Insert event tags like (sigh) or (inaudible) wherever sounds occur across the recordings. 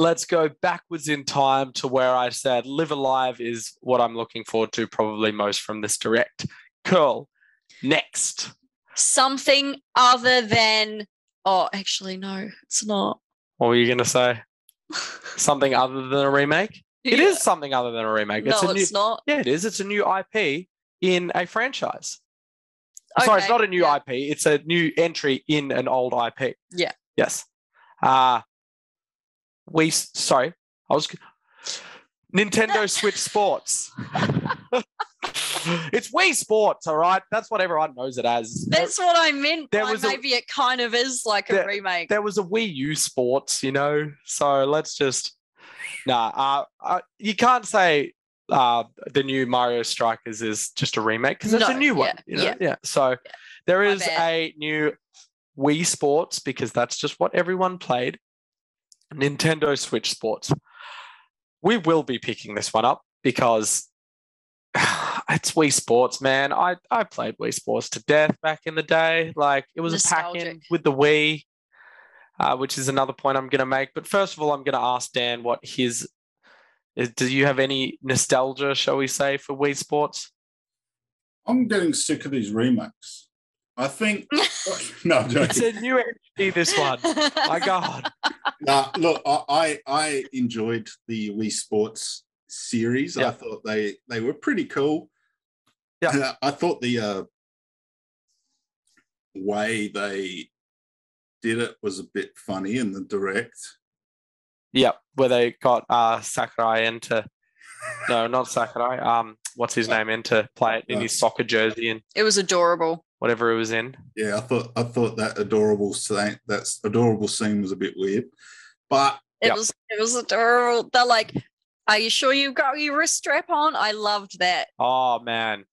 let's go backwards in time to where I said Live A Live is what I'm looking forward to probably most from this direct. Curl. Next. Something other than. Oh, actually, no, it's not. What were you going to say? (laughs) Something other than a remake? It Yeah. is something other than a remake. No, It's a new, it's not. Yeah, it is. It's a new IP in a franchise. Sorry, it's not a new yeah. IP. It's a new entry in an old IP. Yeah. Yes. Uh we sorry, I was Nintendo (laughs) Switch Sports. it's Wii Sports, all right. That's what everyone knows it as. That's what I meant. There by was a- maybe it kind of is like a There- remake. there was a Wii U Sports, you know. So let's just nah. Uh, uh, you can't say uh, the new Mario Strikers is just a remake because it's a new one. yeah, you know? yeah. yeah. So there My is a new Wii Sports because that's just what everyone played. Nintendo Switch Sports. We will be picking this one up because (sighs) it's Wii Sports, man. I, I played Wii Sports to death back in the day. Like it was a pack in with the Wii, uh, which is another point I'm going to make. But first of all, I'm going to ask Dan what his. Do you have any nostalgia, shall we say, for Wii Sports? I'm getting sick of these remakes. I think (laughs) (laughs) no, I'm It's a new entity, this one. My (laughs) God. Nah, look, I, I I enjoyed the Wii Sports series. Yeah. I thought they they were pretty cool. Yeah. Uh, I thought the uh, way they did it was a bit funny in the direct. Yep, where they got uh, Sakurai into no, not Sakurai. Um, what's his name Into play it in his soccer jersey and it was adorable. Whatever it was in. Yeah, I thought I thought that adorable scene that's adorable scene was a bit weird, but It Yep. was it was adorable. They're like, "Are you sure you've got your wrist strap on?" I loved that. Oh man,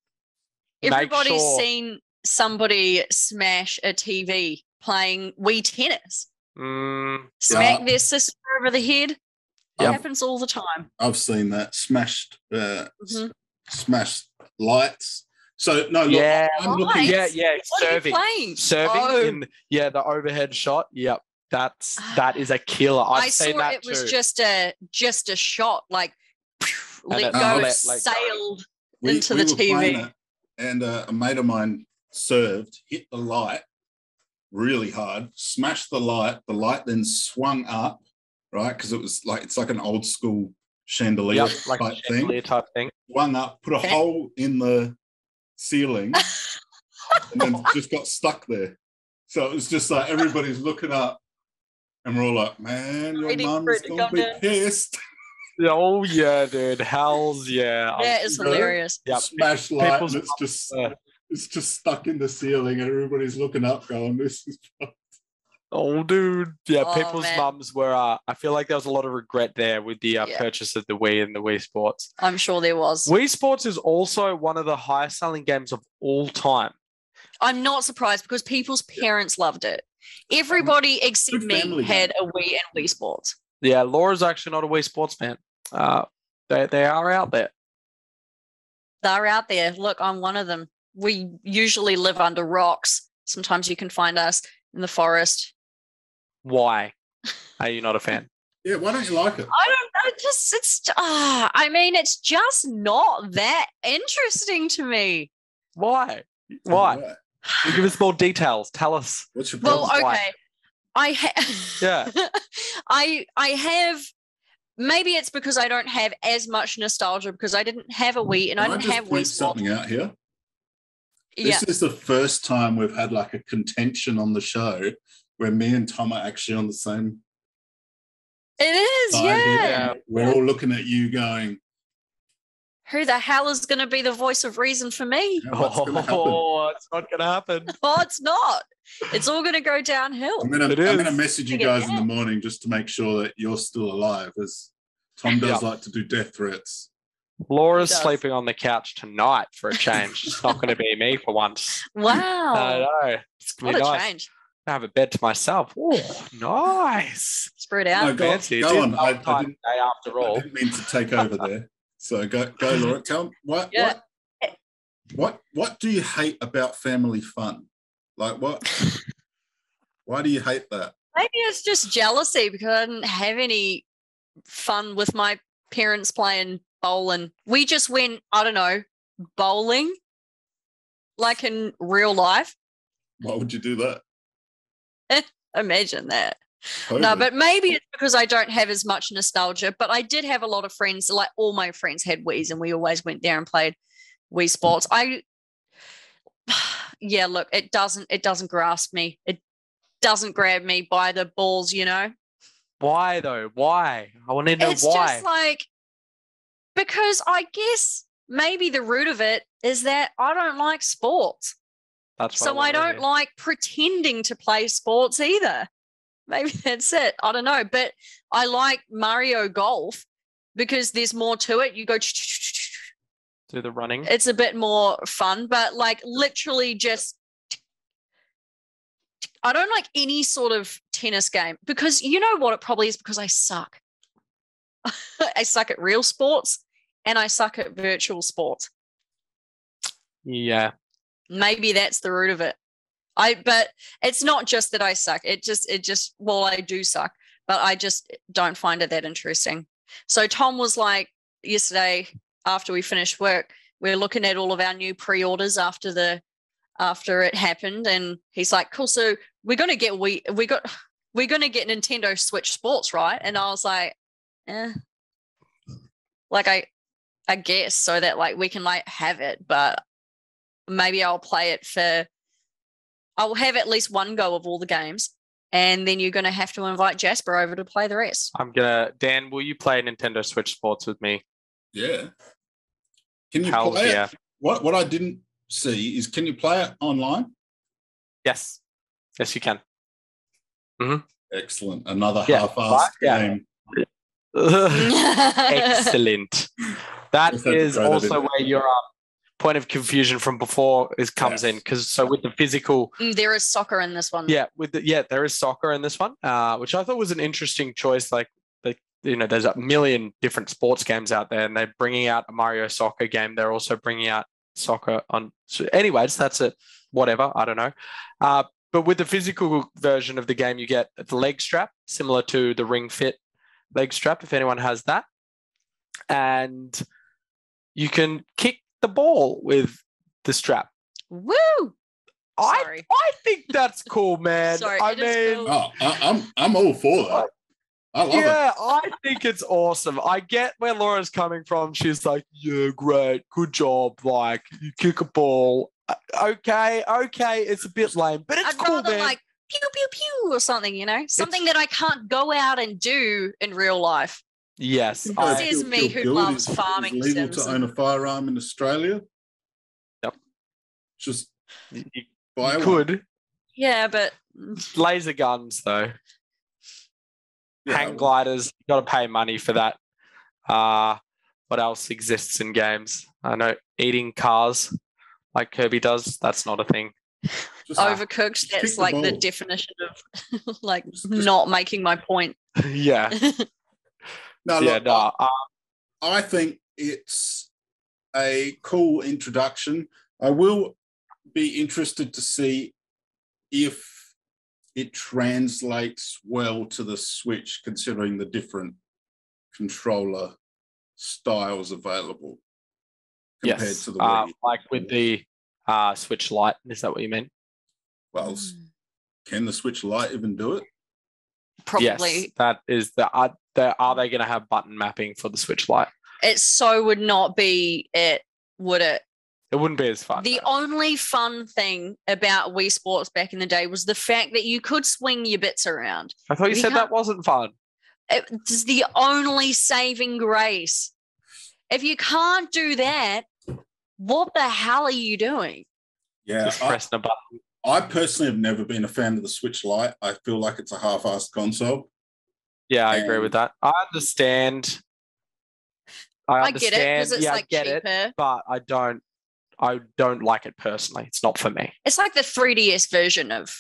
Everybody's sure- seen somebody smash a TV playing Wii tennis, Mm, smack their sister over the head. It Yep. happens all the time. I've seen that smashed uh, Mhm. smashed lights. So no, look, Yeah. I'm looking. Lights? yeah, yeah, What are you serving, playing? serving Oh. in yeah the overhead shot. Yep, that's that is a killer. I've I seen saw that it was too. just a just a shot, like let it go, let- let go. sailed. We, into we the were TV. it, and uh, a mate of mine served, hit the light really hard, smashed the light. The light then swung up, right? Because it was like it's like an old school chandelier Yep, like a type thing. type thing. Swung up, put a Okay. hole in the ceiling, and then (laughs) just got stuck there. So it was just like everybody's looking up, and we're all like, "Man, your Waiting mum's it to gonna be down." pissed." Oh yeah, dude. Hell's yeah. I'm- That is you hilarious. Yeah, Smash light, People's and it's just uh, it's just stuck in the ceiling and everybody's looking up going this is Oh, dude. Yeah, Oh, people's man. mums were. Uh, I feel like there was a lot of regret there with the uh, Yeah. purchase of the Wii and the Wii Sports. I'm sure there was. Wii Sports is also one of the highest selling games of all time. I'm not surprised because people's parents loved it. Everybody except me had a Wii and Wii Sports. Yeah, Laura's actually not a Wii Sports fan. Uh, they they are out there. They're out there. Look, I'm one of them. We usually live under rocks. Sometimes you can find us in the forest. Why are you not a fan? yeah why don't you like it I don't know. Just it's. Ah, I mean, it's just not that interesting to me. Why? Why? You give us more details. Tell us. what's your Well, problem Why? okay. I ha- Yeah. (laughs) I I have maybe it's because I don't have as much nostalgia because I didn't have a Wii and I Can didn't just have Wii point Sports. something out here Yeah. this is the first time we've had like a contention on the show where me and tom are actually on the same It is, yeah. Yeah. we're all looking at you going Who the hell is going to be the voice of reason for me? "Yeah, what's gonna (laughs) happen Oh, it's not gonna happen. (laughs) Oh, it's not. It's all going to go downhill. I'm gonna, It I'm gonna message you guys in the morning just to make sure that you're still alive as tom does Yeah. like to do death threats Laura's sleeping on the couch tonight for a change. it's not going to be me for once. (laughs) Wow. I Wow. know. It's going What to a nice. change. I have a bed to myself. Oh, nice. Spread No, out. go, Fancy. Go on I, I, didn't, Day after all. I didn't mean to take over there so go go laura tell what Yeah. what what what do you hate about family fun like what why do you hate that Maybe it's just jealousy because I didn't have any fun with my parents playing bowling. We just went, I don't know, bowling like in real life. Why would you do that? (laughs) Imagine that. No, but maybe it's because I don't have as much nostalgia. But I did have a lot of friends, like all my friends had Wii's, and we always went there and played Wii Sports. I, (sighs) yeah, look, it doesn't, it doesn't grasp me. It doesn't grab me by the balls, you know. Why though? Why? I want to know it's why. It's just like because I guess maybe the root of it is that I don't like sports. That's So I wanna don't like pretending to play sports either. (laughs) Maybe that's it. I don't know. But I like Mario Golf because there's more to it. You go, do the running. it's a bit more fun, but like literally just. I don't like any sort of tennis game because you know what it probably is because I suck. (laughs) I suck at real sports and I suck at virtual sports. Yeah. Maybe that's the root of it. I but it's not just that i suck. It just it just well i do suck but i just don't find it that interesting. So tom was like yesterday after we finished work we're looking at all of our new pre-orders after the after it happened and he's like cool so we're going to get we we got we're going to get nintendo switch sports right? And i was like eh. like i i guess so that like we can like have it but maybe I'll play it for I'll have at least one go of all the games. And then you're gonna have to invite Jasper over to play the rest. I'm gonna Dan, will you play Nintendo Switch Sports with me? yeah. Can you Hell play yeah. it? What what I didn't see is can you play it online? Yes. Yes, you can. Excellent. Another Yeah, half-assed yeah. game. (laughs) Excellent. (laughs) That is Just had to is throw that also where your um, point of confusion from before is comes in because so with the physical Mm, there is soccer in this one. Yeah, with the, yeah, there is soccer in this one, uh, which I thought was an interesting choice. Like, like you know, there's a million different sports games out there, and they're bringing out a Mario soccer game. They're also bringing out soccer on. So anyways, that's it. Whatever, I don't know. Uh, but with the physical version of the game, you get the leg strap, similar to the Ring Fit leg strap, if anyone has that, and you can kick the ball with the strap. Woo! I Sorry. I think that's (laughs) cool, man. Sorry, I mean, cool. Oh, I, I'm I'm all for that. I love it. yeah, I think it's awesome. I get where Laura's coming from. She's like, yeah, great, good job. Like, you kick a ball. Uh, Okay, okay, it's a bit lame, but it's I'd cool, rather man. like pew pew pew or something, you know, something that I can't go out and do in real life. Yes, This I, is me who Build loves is- farming Is legal sims to own a firearm in Australia. Yep. Just you you buy one. could Yeah, but laser guns though, Yeah, hang gliders. You got to pay money for that. Uh what else exists in games? I know eating cars like Kirby does. That's not a thing. just- overcooked, just that's kick the like the definition of (laughs) like Just- just- not making my point. (laughs) yeah, (laughs) no, yeah, look, no. Uh, I think it's a cool introduction. I will be interested to see if it translates well to the Switch, considering the different controller styles available compared yes, to the uh, like with the uh, Switch Lite. Is that what you meant? Well, can the Switch Lite even do it? Probably. Yes, that is the. Are, the, are they going to have button mapping for the Switch Lite? It so would not be it, would it? It wouldn't be as fun. The no. only fun thing about Wii Sports back in the day was the fact that you could swing your bits around. I thought you we said that wasn't fun. It's the only saving grace. If you can't do that, what the hell are you doing? Yeah, Just I, pressing a button. I personally have never been a fan of the Switch Lite. I feel like it's a half-assed console. Yeah, I agree with that. I understand. I I, get it because it's yeah, like I get cheaper. it, but I don't. I don't like it personally. It's not for me. It's like the 3DS version of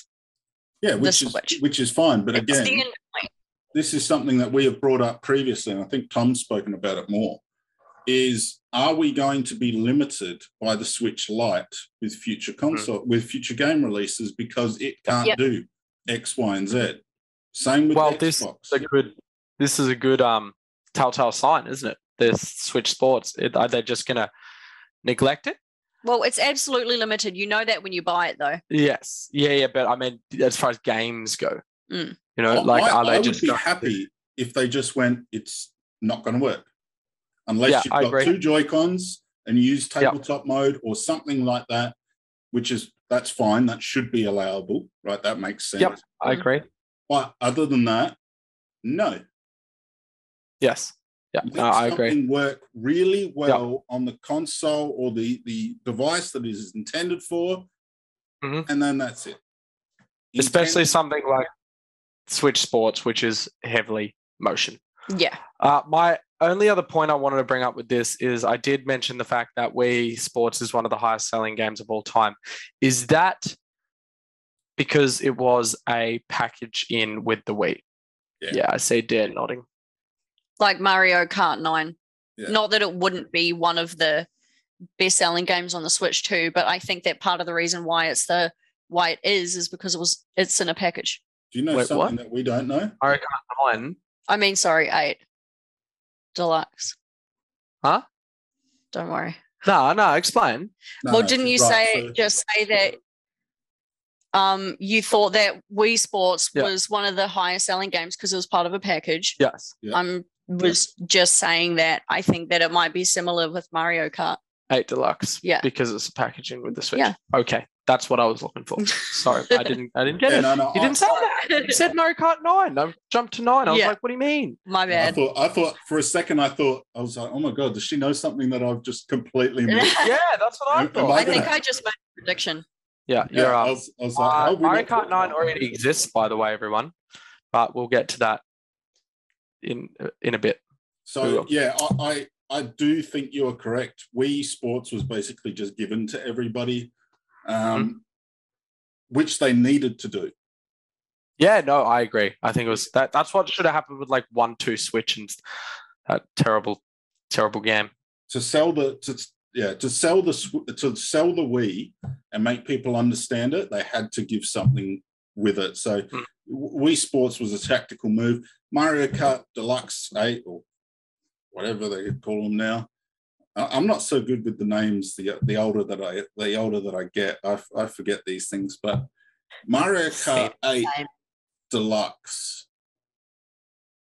Yeah, The which is Switch. which is fine. But it's again, the end point. this is something that we have brought up previously, and I think Tom's spoken about it more. Is are we going to be limited by the Switch Lite with future console with future game releases because it can't Yep. do X, Y, and Z? Same with Well, Xbox. this is a good. This is a good um telltale sign, isn't it? The Switch Sports. It, are they just going to neglect it? Well, it's absolutely limited. You know that when you buy it, though. Yes. Yeah, yeah. But I mean, as far as games go, Mm. you know, like I, are they I just would be going- happy if they just went, it's not going to work. Unless Yeah, you've I got agree. two Joy-Cons and you use Yep. tabletop mode or something like that, which is, that's fine. That should be allowable, right? That makes sense. Yep. I agree. But other than that, no. Yes. Yeah. No, I agree. work really well on the console or the, the device that it is intended for, Mhm. and then that's it. Especially something like Switch Sports, which is heavily motion. Yeah. Uh, my only other point I wanted to bring up with this is I did mention the fact that Wii Sports is one of the highest selling games of all time. Is that because it was a package in with the Wii? Yeah. I see Dan nodding. Like Mario Kart 9. Yeah. Not that it wouldn't be one of the best selling games on the Switch too, but I think that part of the reason why it's the why it is is because it was it's in a package. Do you know Wait, something what? that we don't know? Mario Kart 9. I mean, sorry, eight. Deluxe. Huh? Don't worry. No, no, explain. No, well, didn't you right, say so- just say that um you thought that Wii Sports Yeah. was one of the highest selling games because it was part of a package? Yes. Yeah. I'm was just saying that I think that it might be similar with Mario Kart. 8 Deluxe. Yeah. Because it's packaging with the Switch. Yeah. Okay. That's what I was looking for. Sorry, I didn't I didn't get Yeah, it. no, no, You I- didn't say that. You said Mario Kart 9. I jumped to 9. I was Yeah. like, what do you mean? My I bad. thought, I thought for a second, I thought, I was like, oh my God, does she know something that I've just completely (laughs) missed? Yeah, that's what I Am- am thought. I gonna- think I just made a prediction. Yeah, Yeah, you're I up. was, I was like, Uh, how have we Mario not Kart 9 already exists, by the way, everyone. But we'll get to that in in a bit. So yeah, I, I I do think you are correct. Wii Sports was basically just given to everybody, um, Mm-hmm. which they needed to do. Yeah, no, I agree. I think it was that. That's what should have happened with like one two switch and that terrible, terrible game. to sell the to yeah to sell the to sell the Wii and make people understand it, they had to give something with it. So Mm. Wii Sports was a tactical move. Mario Kart Deluxe Eight or whatever they call them now. I'm not so good with the names. The the older that I the older that I get, I, I forget these things. But Mario Kart Eight Deluxe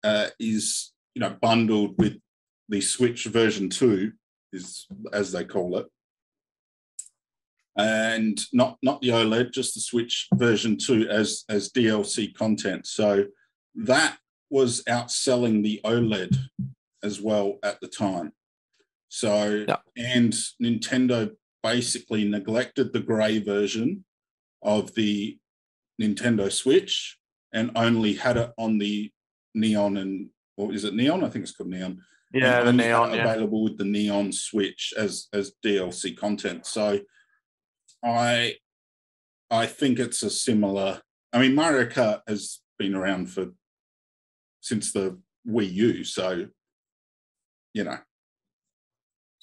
uh, is you know bundled with the Switch version two, is as they call it, and not not the OLED, just the Switch version two as as DLC content. So that was outselling the OLED as well at the time. So Yeah. and Nintendo basically neglected the grey version of the Nintendo Switch and only had it on the Neon and or is it Neon? I think it's called Neon. Yeah, and the neon. it Yeah, available with the Neon Switch as as DLC content. So I I think it's a similar. I mean, Mario Kart has been around for since the Wii U, so you know,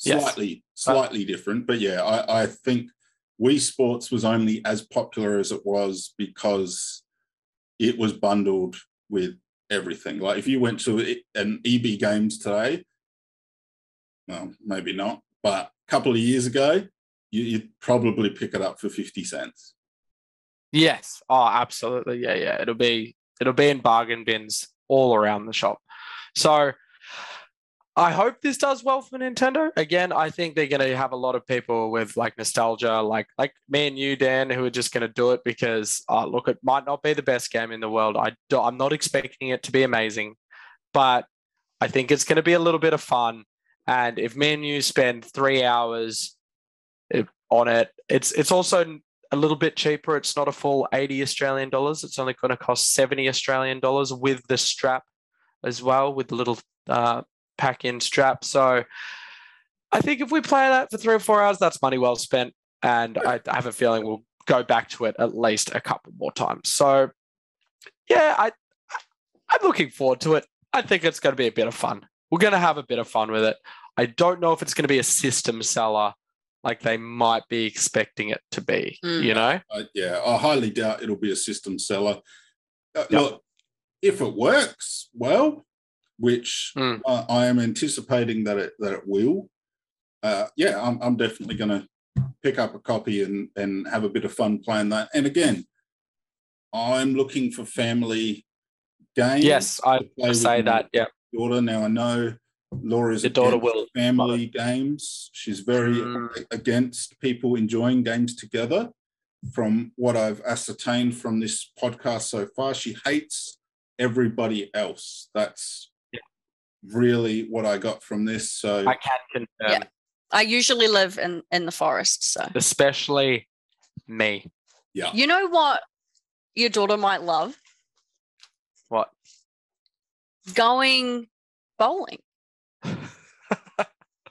Yes. slightly slightly different. But yeah, I, I think Wii Sports was only as popular as it was because it was bundled with everything. Like if you went to an EB Games today, well, maybe not, but a couple of years ago, you, you'd probably pick it up for fifty cents. yes. Oh, absolutely. Yeah, yeah. It'll be it'll be in bargain bins all around the shop. So I hope this does well for Nintendo. Again, I think they're going to have a lot of people with like nostalgia, like like me and you, Dan, who are just going to do it because uh, look, it might not be the best game in the world. I do, I'm not expecting it to be amazing, but I think it's going to be a little bit of fun. And if me and you spend three hours eh, on it, it's it's also a little bit cheaper. It's not a full 80 Australian dollars. It's only going to cost 70 Australian dollars with the strap as well, with the little uh, pack in strap. So I think if we play that for three or four hours, that's money well spent. And I, I have a feeling we'll go back to it at least a couple more times. So yeah, I I'm looking forward to it. I think it's going to be a bit of fun. We're going to have a bit of fun with it. I don't know if it's going to be a system seller like they might be expecting it to be, Mm. you know? I, yeah, I highly doubt it'll be a system seller. Uh, Yep. Look, if it works, well, which Mm. I, I am anticipating that it that it will. Uh, yeah, I'm, I'm definitely going to pick up a copy and and have a bit of fun playing that. And again, I'm looking for family games. Yes, I to play with say that. Yeah, Daughter. Now I know Laura's Your daughter will family games. She's very Mm. against people enjoying games together. From what I've ascertained from this podcast so far, she hates everybody else. That's. Really what I got from this. So I can confirm, Yeah. I usually live in in the forest, so especially me. Yeah. You know what your daughter might love What? going bowling. (laughs) yeah,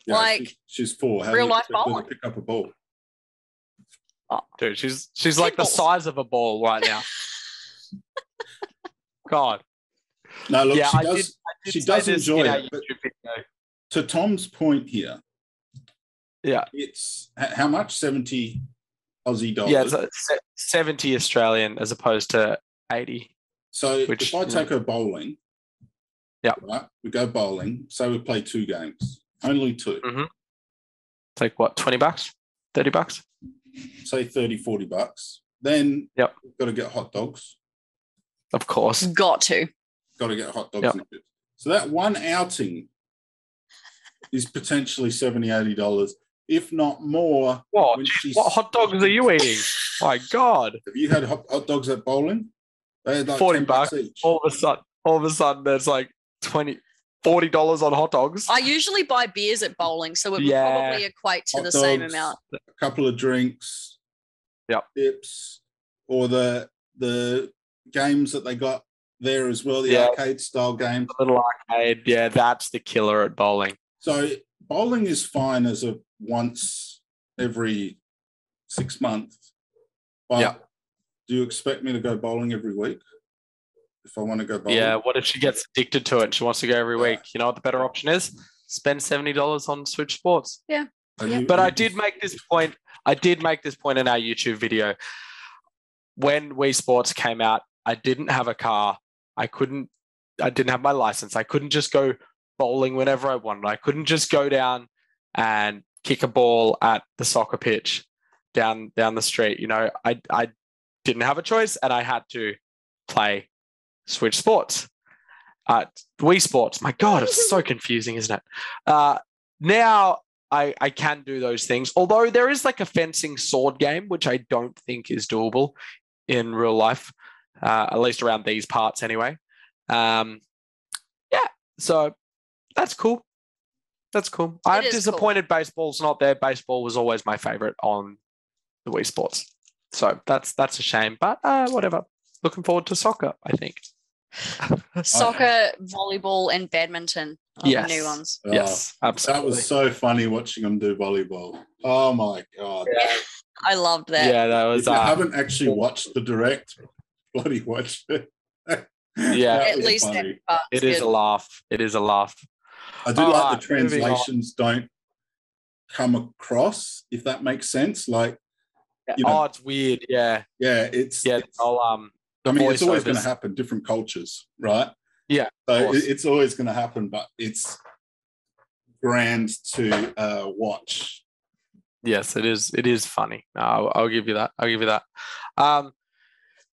like, she- she's four. How real life expect her to bowling. Pick up a ball. Oh. Dude, she's she's like the size of a ball right now. (laughs) God. No, look, yeah, she I does. did, I did she does enjoy it, but- YouTube video. To Tom's point here, Yeah. it's how much seventy Aussie dollars. Yeah, it's a 70 Australian as opposed to 80. So Which, if I you know- take her bowling, Yeah. right, we go bowling. So we play two games, only 2 Mm. It's like what, 20 bucks? 30 bucks? say 30, 40 bucks. Then Yep. we've got to get hot dogs. Of course. Got to. Got to get hot dogs. Yep. and chips. So that one outing is potentially 70 dollars, if not more. What? What hot dogs are you (laughs) eating? My God. Have you had hot, hot dogs at bowling? They had like 40 bucks bucks. each. All of a sudden, all of a sudden, there's like 20, 40 dollars on hot dogs. I usually buy beers at bowling, so it would Yeah. probably equate to Hot the same amount. A couple of drinks. Yep. Dips. Or the the games that they got there as well, the Yeah. arcade style games. A little arcade. Yeah, that's the killer at bowling. So bowling is fine as a once every six months. But Yeah. do you expect me to go bowling every week? If I want to go bowling? Yeah, what if she gets addicted to it and she wants to go every Yeah. week? You know what the better option is? Spend $70 on Switch Sports. Are Yeah. you- But I you- did make this point. I did make this point in our YouTube video. When Wii Sports came out, I didn't have a car. I couldn't, I didn't have my license. I couldn't just go bowling whenever I wanted. I couldn't just go down and kick a ball at the soccer pitch down down the street. You know, I I didn't have a choice and I had to play Switch Sports. Uh Wii Sports. My God, it's so (laughs) confusing, isn't it? Uh now I, I can do those things. Although there is like a fencing sword game, which I don't think is doable in real life, uh, at least around these parts anyway. Um, yeah, so that's cool. That's cool. I'm is cool. disappointed baseball's not there. Baseball was always my favorite on the Wii Sports, so that's that's a shame. But uh, whatever. Looking forward to soccer. I think. (laughs) Soccer, volleyball, and badminton are Yes. the new ones. Oh, yes, That was so funny watching them do volleyball. Oh my god! (laughs) I loved that. yeah, that If was. you Uh, haven't actually watched the direct, bloody watch (laughs) it. Yeah. At least funny. that part's it is good. a laugh. It is a laugh. I do All like the right, moving on. translations don't come across, if that makes sense. Like, You know- oh, it's weird. Yeah, yeah, it's, yeah. it's- I'll, um, I mean, it's always going to happen. Different cultures, right? Yeah, so it- it's always going to happen, but it's grand to uh, watch. Yes, it is. It is funny. No, I'll, I'll give you that. I'll give you that. Um,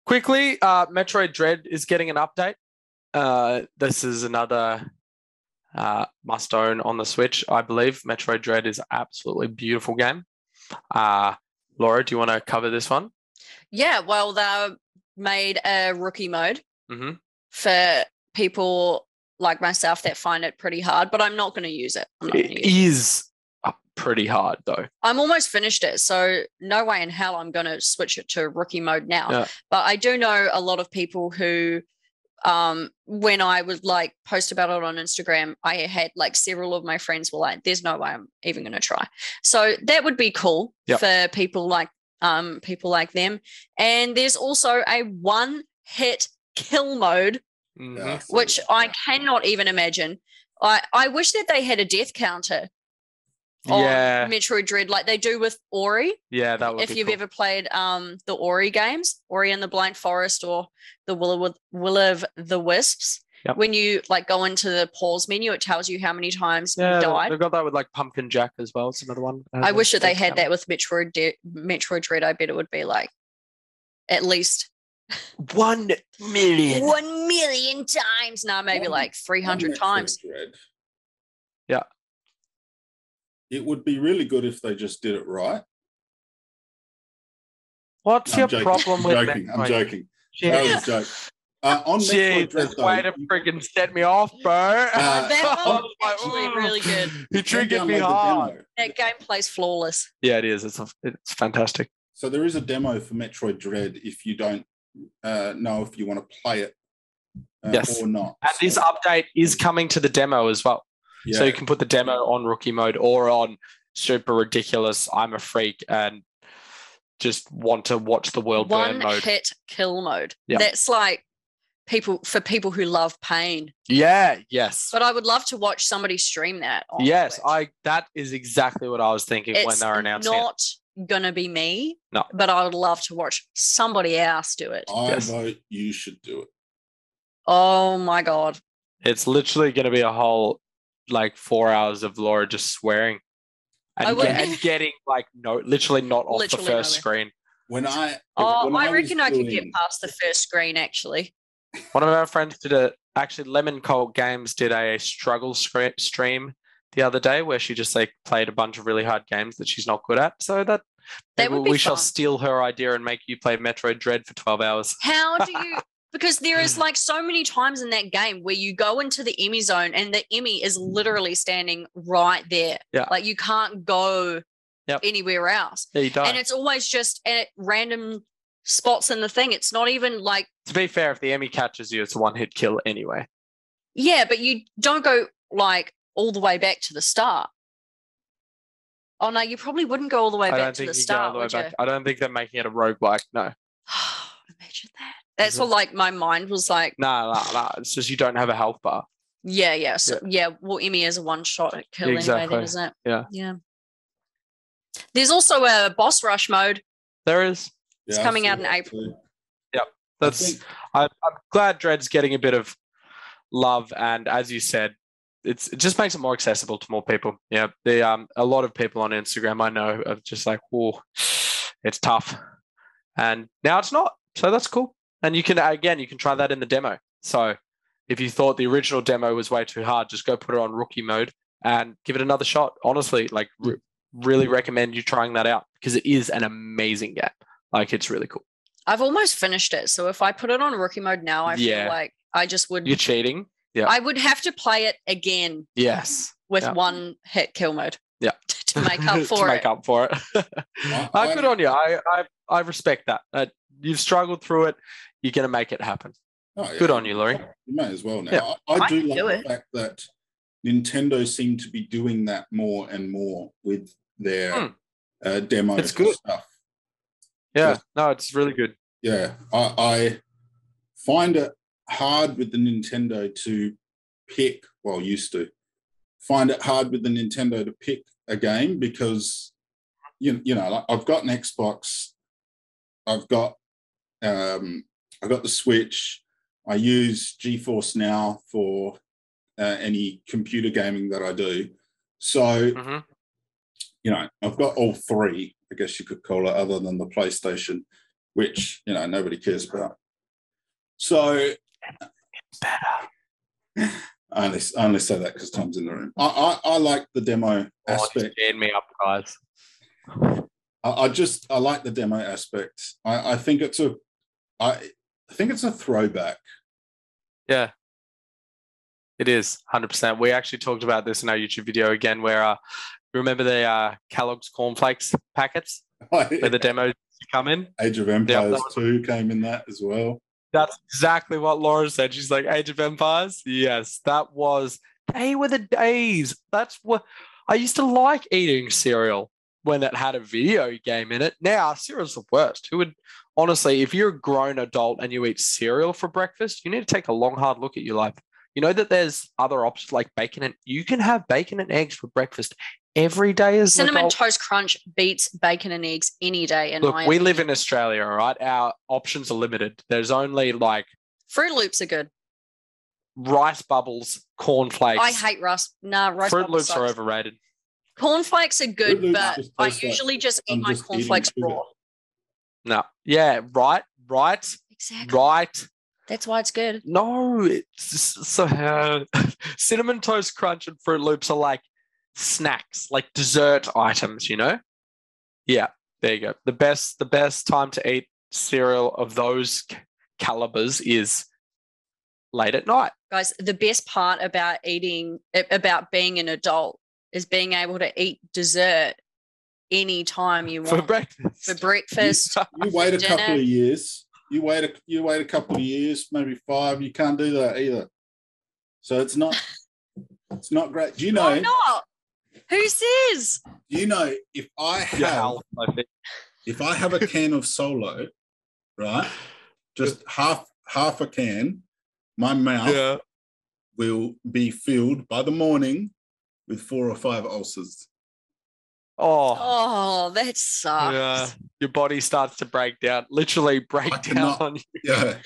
quickly, uh, Metroid Dread is getting an update. Uh, this is another uh, must own on the Switch, I believe. Metroid Dread is absolutely beautiful game. Uh, Laura, do you want to cover this one? Yeah, well, they made a rookie mode hmm for people like myself that find it pretty hard, but I'm not going to use it. I'm, not gonna It use it. is pretty hard though. I'm almost finished it, so no way in hell I'm going to switch it to rookie mode now. Yeah. But I do know a lot of people who, um, when I would like post about it on Instagram, I had like several of my friends were like, "There's no way I'm even going to try." So that would be cool Yep. for people like um people like them. And there's also a one hit kill mode Mhm. Which I cannot even imagine. I, I wish that they had a death counter on Yeah, Metroid Dread like they do with Ori. yeah, that would If be you've cool. ever played um the Ori games, Ori and the Blind Forest or the Will of, Will of the Wisps, Yep. when you like go into the pause menu, it tells you how many times yeah, you died. They've got that with like Pumpkin Jack as well. It's another one. I wish that they had that with Metroid De- Metroid Dread. I bet it would be like at least One million. one million times. No, maybe One- like three hundred times. Dread. Yeah. It would be really good if they just did it right. What's I'm your joking. problem with I'm joking. I'm Metroid? joking. That was a joke. Uh, on Metroid Dread, though, way to you- friggin' set me off, bro. Uh, that (laughs) one was was actually really good. (laughs) He you can triggered me hard. demo. That gameplay's flawless. Yeah, it is. It's a, it's fantastic. So there is a demo for Metroid Dread if you don't uh, know if you want to play it uh, Yes. or not. And this update is coming to the demo as well. So you can put the demo on rookie mode or on super ridiculous. I'm a freak and just want to watch the world burn One mode. hit kill mode. Yeah. That's like people for people who love pain. Yeah. Yes. But I would love to watch somebody stream that. on Yes. Twitch. I. That is exactly what I was thinking when they were announcing it. not gonna be me. No. But I would love to watch somebody else do it. I Yes. vote you should do it. Oh my god. It's literally going to be a whole like four hours of Laura just swearing and, would- ge- and getting like no, literally not off Literally the first nowhere. screen. When I Oh, when I was reckon I could get past the first screen actually. One of our friends did a actually Lemon Cold Games did a struggle stream the other day where she just like played a bunch of really hard games that she's not good at. So that, That would be we shall steal her idea and make you play Metroid Dread for twelve hours. How do (laughs) you because there is mm. like so many times in that game where you go into the EMMI zone and the EMMI is literally standing right there. Yeah. Like you can't go Yep. anywhere else. Yeah, you. And it's always just at random spots in the thing. It's not even like to be fair, if the EMMI catches you, it's a one hit kill anyway. Yeah, but you don't go like all the way back to the start. Oh no, you probably wouldn't go all the way I back to the you go all start, the back. I don't think they're making it a roguelike. No. (sighs) Imagine that. That's Mhm. what like my mind was like, No, no, no. It's just you don't have a health bar. yeah, yeah. So yeah, well EMMI is a one shot kill anyway, Exactly. then isn't it? Yeah. Yeah. There's also a boss rush mode. There is. It's Yeah, I coming saw out in that April. too. I That's. think- I, I'm glad Dread's getting a bit of love, and as you said, it's it just makes it more accessible to more people. Yeah, the um a lot of people on Instagram I know are just like, oh, it's tough, and now it's not. So that's cool, and you can again you can try that in the demo. So if you thought the original demo was way too hard, just go put it on rookie mode and give it another shot. Honestly, like re- really recommend you trying that out because it is an amazing game. Like it's really cool. I've almost finished it. So if I put it on rookie mode now, I Yeah. feel like I just would You're cheating. yeah. I would have to play it again Yes. with Yeah. one hit kill mode. Yeah. (laughs) to make up for (laughs) to for make it. up for it. (laughs) I- Uh, good on you. I, I I respect that. Uh, you've struggled through it. You're gonna make it happen. Oh, yeah. Good on you, Laurie. You may as well now. Yeah. I, I I do can like do the it. fact that Nintendo seem to be doing that more and more with their Hmm. uh, demos It's and good. stuff. Yeah. Yeah. No, it's really good. Yeah, I, I find it hard with the Nintendo to pick. Well, used to find it hard with the Nintendo to pick a game because you you know like I've got an Xbox, I've got um, I've got the Switch. I use GeForce Now for uh, any computer gaming that I do. So hmm you know, I've got all three, I guess you could call it, other than the PlayStation, which, you know, nobody cares about. So it's Better. (sighs) I only, I only say that because Tom's in the room. I, I, I like the demo Oh, aspect. scared me up, guys. I, I just I like the demo aspect. I, I think it's a I, I think it's a throwback. Yeah. It is 100%. We actually talked about this in our YouTube video again, where uh, remember the uh, Kellogg's cornflakes packets (laughs) where the demos come in? Age of Empires was- 2 came in that as well. That's exactly what Laura said. She's like, Age of Empires. Yes, that was, they were the days. That's what I used to like eating cereal when it had a video game in it. Now, cereal's the worst. Who would, honestly, if you're a grown adult and you eat cereal for breakfast, you need to take a long, hard look at your life. You know that there's other options like bacon and you can have bacon and eggs for breakfast every day as Cinnamon adult. toast crunch beats bacon and eggs any day. In Look, we live in Australia, all right? Our options are limited. There's only like Fruit Loops are good. rice bubbles, cornflakes. I hate rice. Nah, rice Fruit bubbles Loops are overrated. Cornflakes are good, Loops but I taste like usually just eat I'm my just eating cornflakes raw. No, yeah, right, right, Exactly. right. That's why it's good. No, it's just- so uh, (laughs) cinnamon toast crunch and Fruit Loops are like snacks, like dessert items. You know? Yeah, there you go. The best, the best time to eat cereal of those calibers is late at night. Guys, the best part about eating, about being an adult, is being able to eat dessert anytime you want for breakfast. for breakfast. You wait a dinner. couple of years. You wait a you wait a couple of years, maybe five. You can't do that either. So it's not (laughs) it's not great. Do you know? Why not? Who says? Do you know if I have Yeah, Al, I think. if I have a can of Solo, right? Just half half a can, my mouth yeah. will be filled by the morning with four or five ulcers. Oh, Oh, that sucks. yeah. Your body starts to break down. Literally break I down cannot- on you. (laughs) Yeah,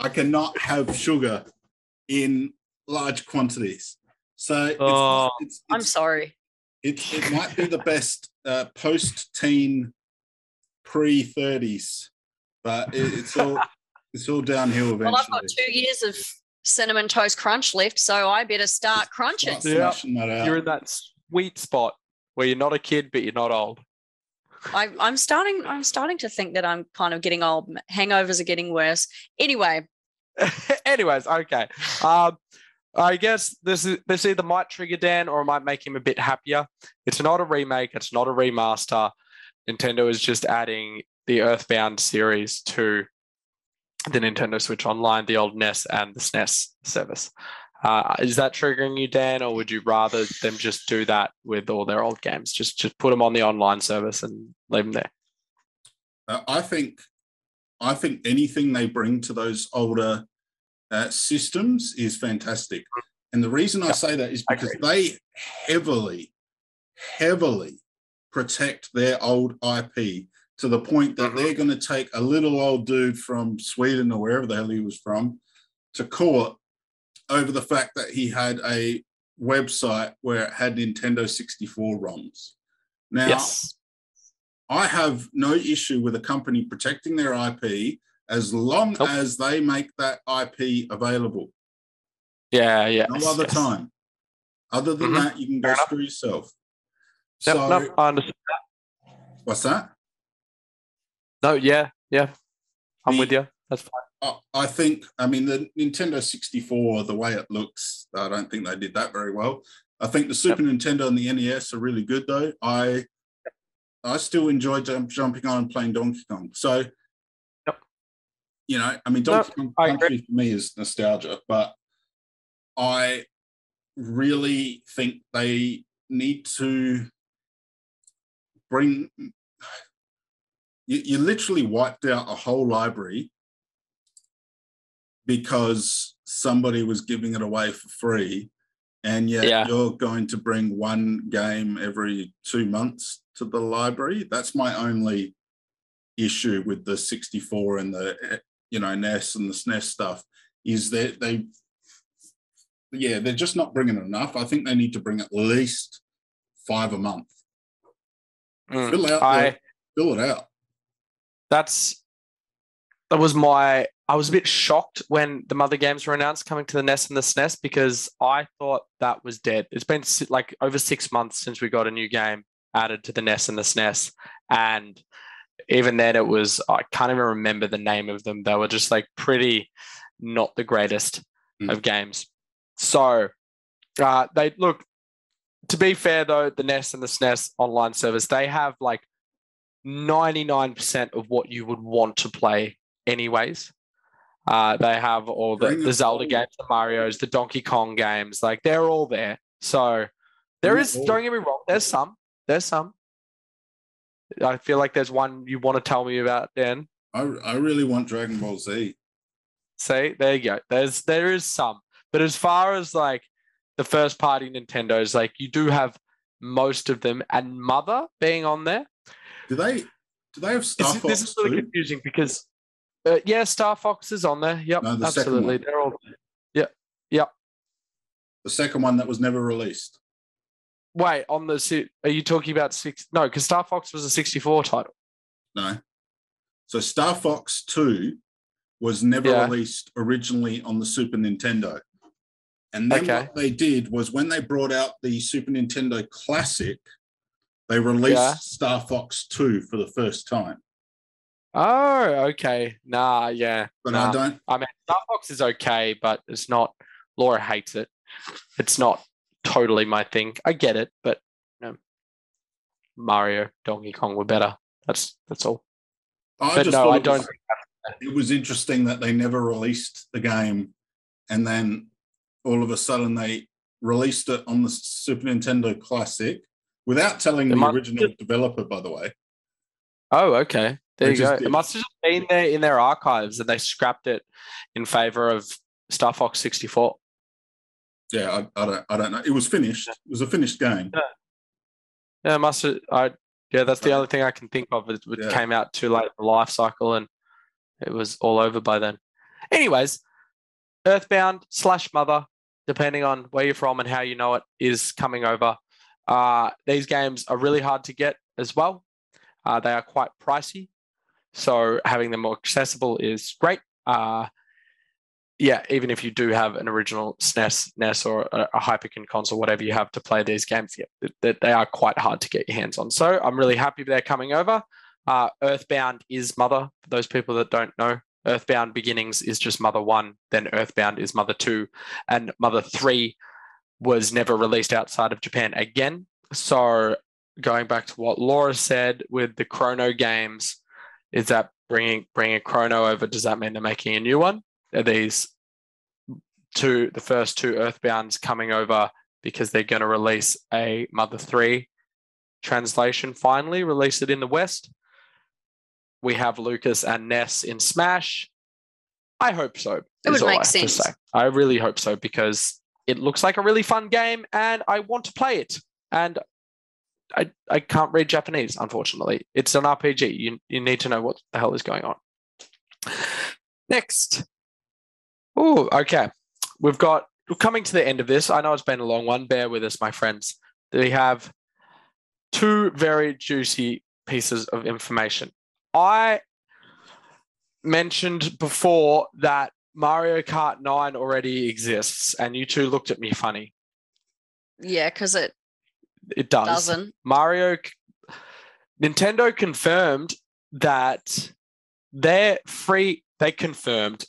I cannot have sugar in large quantities. So it's, Oh. it's, I'm sorry. it, it might be the best uh, post-teen, pre-30s, but it, it's all (laughs) it's all downhill eventually. Well, I've got two years of cinnamon toast crunch left, so I better start crunching. Start Yeah. that out. You're in that sweet spot where you're not a kid, but you're not old. I, I'm starting. I'm starting to think that I'm kind of getting old. Hangovers are getting worse. Anyway, (laughs) Anyways, okay. Um, I guess this is this either might trigger Dan or it might make him a bit happier. It's not a remake. It's not a remaster. Nintendo is just adding the Earthbound series to the Nintendo Switch Online, the old NES and the SNES service. Uh, is that triggering you, Dan, or would you rather them just do that with all their old games? Just just put them on the online service and leave them there. Uh, I think, I think anything they bring to those older uh, systems is fantastic. And the reason I Yeah, say that is because they heavily, heavily protect their old IP to the point that they're going to take a little old dude from Sweden or wherever the hell he was from to court over the fact that he had a website where it had Nintendo 64 ROMs. Now, yes. I have no issue with a company protecting their IP as long Nope. as they make that IP available. Yeah. Yeah. No other time. Other than Mhm. that, you can go Fair enough. screw yourself. Yep, So, no, I understand. what's that? No, yeah, yeah. I'm The- with you. That's fine. I- think, I mean, the Nintendo 64, the way it looks, I don't think they did that very well. I think the Super Nintendo and the NES are really good, though. I I still enjoy jump, jumping on and playing Donkey Kong. So, Yep. you know, I mean, No, Donkey Kong Country for me is nostalgia, but I really think they need to bring. You, you literally wiped out a whole library because somebody was giving it away for free and yet Yeah. you're going to bring one game every two months to the library that's my only issue with the 64 and the you know nes and the snes stuff is that they yeah they're just not bringing enough i think they need to bring at least five a month Mm. fill out I the, fill it out that's that was my I was a bit shocked when the mother games were announced coming to the NES and the SNES because I thought that was dead. It's been like over six months since we got a new game added to the NES and the SNES, and even then it was I can't even remember the name of them. They were just like pretty not the greatest Mm. of games. So uh, they look. To be fair though, the NES and the SNES online service they have like 99% of what you would want to play anyways. Uh, they have all the, the Zelda games, the Mario's, the Donkey Kong games, like they're all there. So there is, don't get me wrong, there's some. There's some. I feel like there's one you want to tell me about, Dan. I, I really want dragon ball z See, there you go. There's there is some. But as far as like the first party Nintendos, like you do have most of them, and Mother being on there. Do they do they have Star Fox this is really too? confusing because uh, yeah, Star Fox is on there. Yep, No, the absolutely. They're all. Yeah, yep. The second one that was never released. Wait, on the are you talking about six? No, because Star Fox was a 64 title. No. So Star Fox 2 was never Yeah. released originally on the Super Nintendo. And then Okay. what they did was when they brought out the Super Nintendo Classic, they released Yeah. Star Fox 2 for the first time. Oh, okay. Nah, yeah. But nah. I don't I mean, Star Fox is okay, but it's not. Laura hates it. It's not totally my thing. I get it, but you know, Mario, Donkey Kong were better. That's that's all. I But just no, I don't. it was interesting that they never released the game and then all of a sudden they released it on the Super Nintendo Classic without telling It the original developer, by the way. Oh, okay. There you go. just It must have just been there in their archives, and they scrapped it in favor of Star Fox 64. Yeah, I, I don't I don't know. It was finished. It was a finished game. Yeah, it must have. I yeah, that's the only thing I can think of. It, it Yeah. came out too late in the life cycle, and it was all over by then. Anyways, Earthbound slash Mother, depending on where you're from and how you know it, is coming over. Uh, these games are really hard to get as well. Uh, they are quite pricey, so having them more accessible is great. Uh, yeah, even if you do have an original SNES, NES, or a, a Hyperkin console, whatever you have to play these games, yeah, th- th- they are quite hard to get your hands on. So I'm really happy they're coming over. Uh, Earthbound is Mother. For those people that don't know, Earthbound Beginnings is just Mother 1, then Earthbound is Mother 2, and Mother 3 was never released outside of Japan again. So going back to what Laura said with the Chrono games, is that bringing bringing Chrono over? Does that mean they're making a new one? Are these two, the first two Earthbounds coming over because they're going to release a Mother 3 translation finally, release it in the West? We have Lucas and Ness in Smash. I hope so. It would I make to sense. I really hope so because it looks like a really fun game and I want to play it. And I, I can't read Japanese, unfortunately. It's an RPG. You, you need to know what the hell is going on. Next. Oh, okay. We've got we're coming to the end of this. I know it's been a long one. Bear with us, my friends. We have two very juicy pieces of information. I mentioned before that Mario Kart 9 already exists, and you two looked at me funny. Yeah, because it It does. doesn't. Mario Nintendo confirmed that they're free they confirmed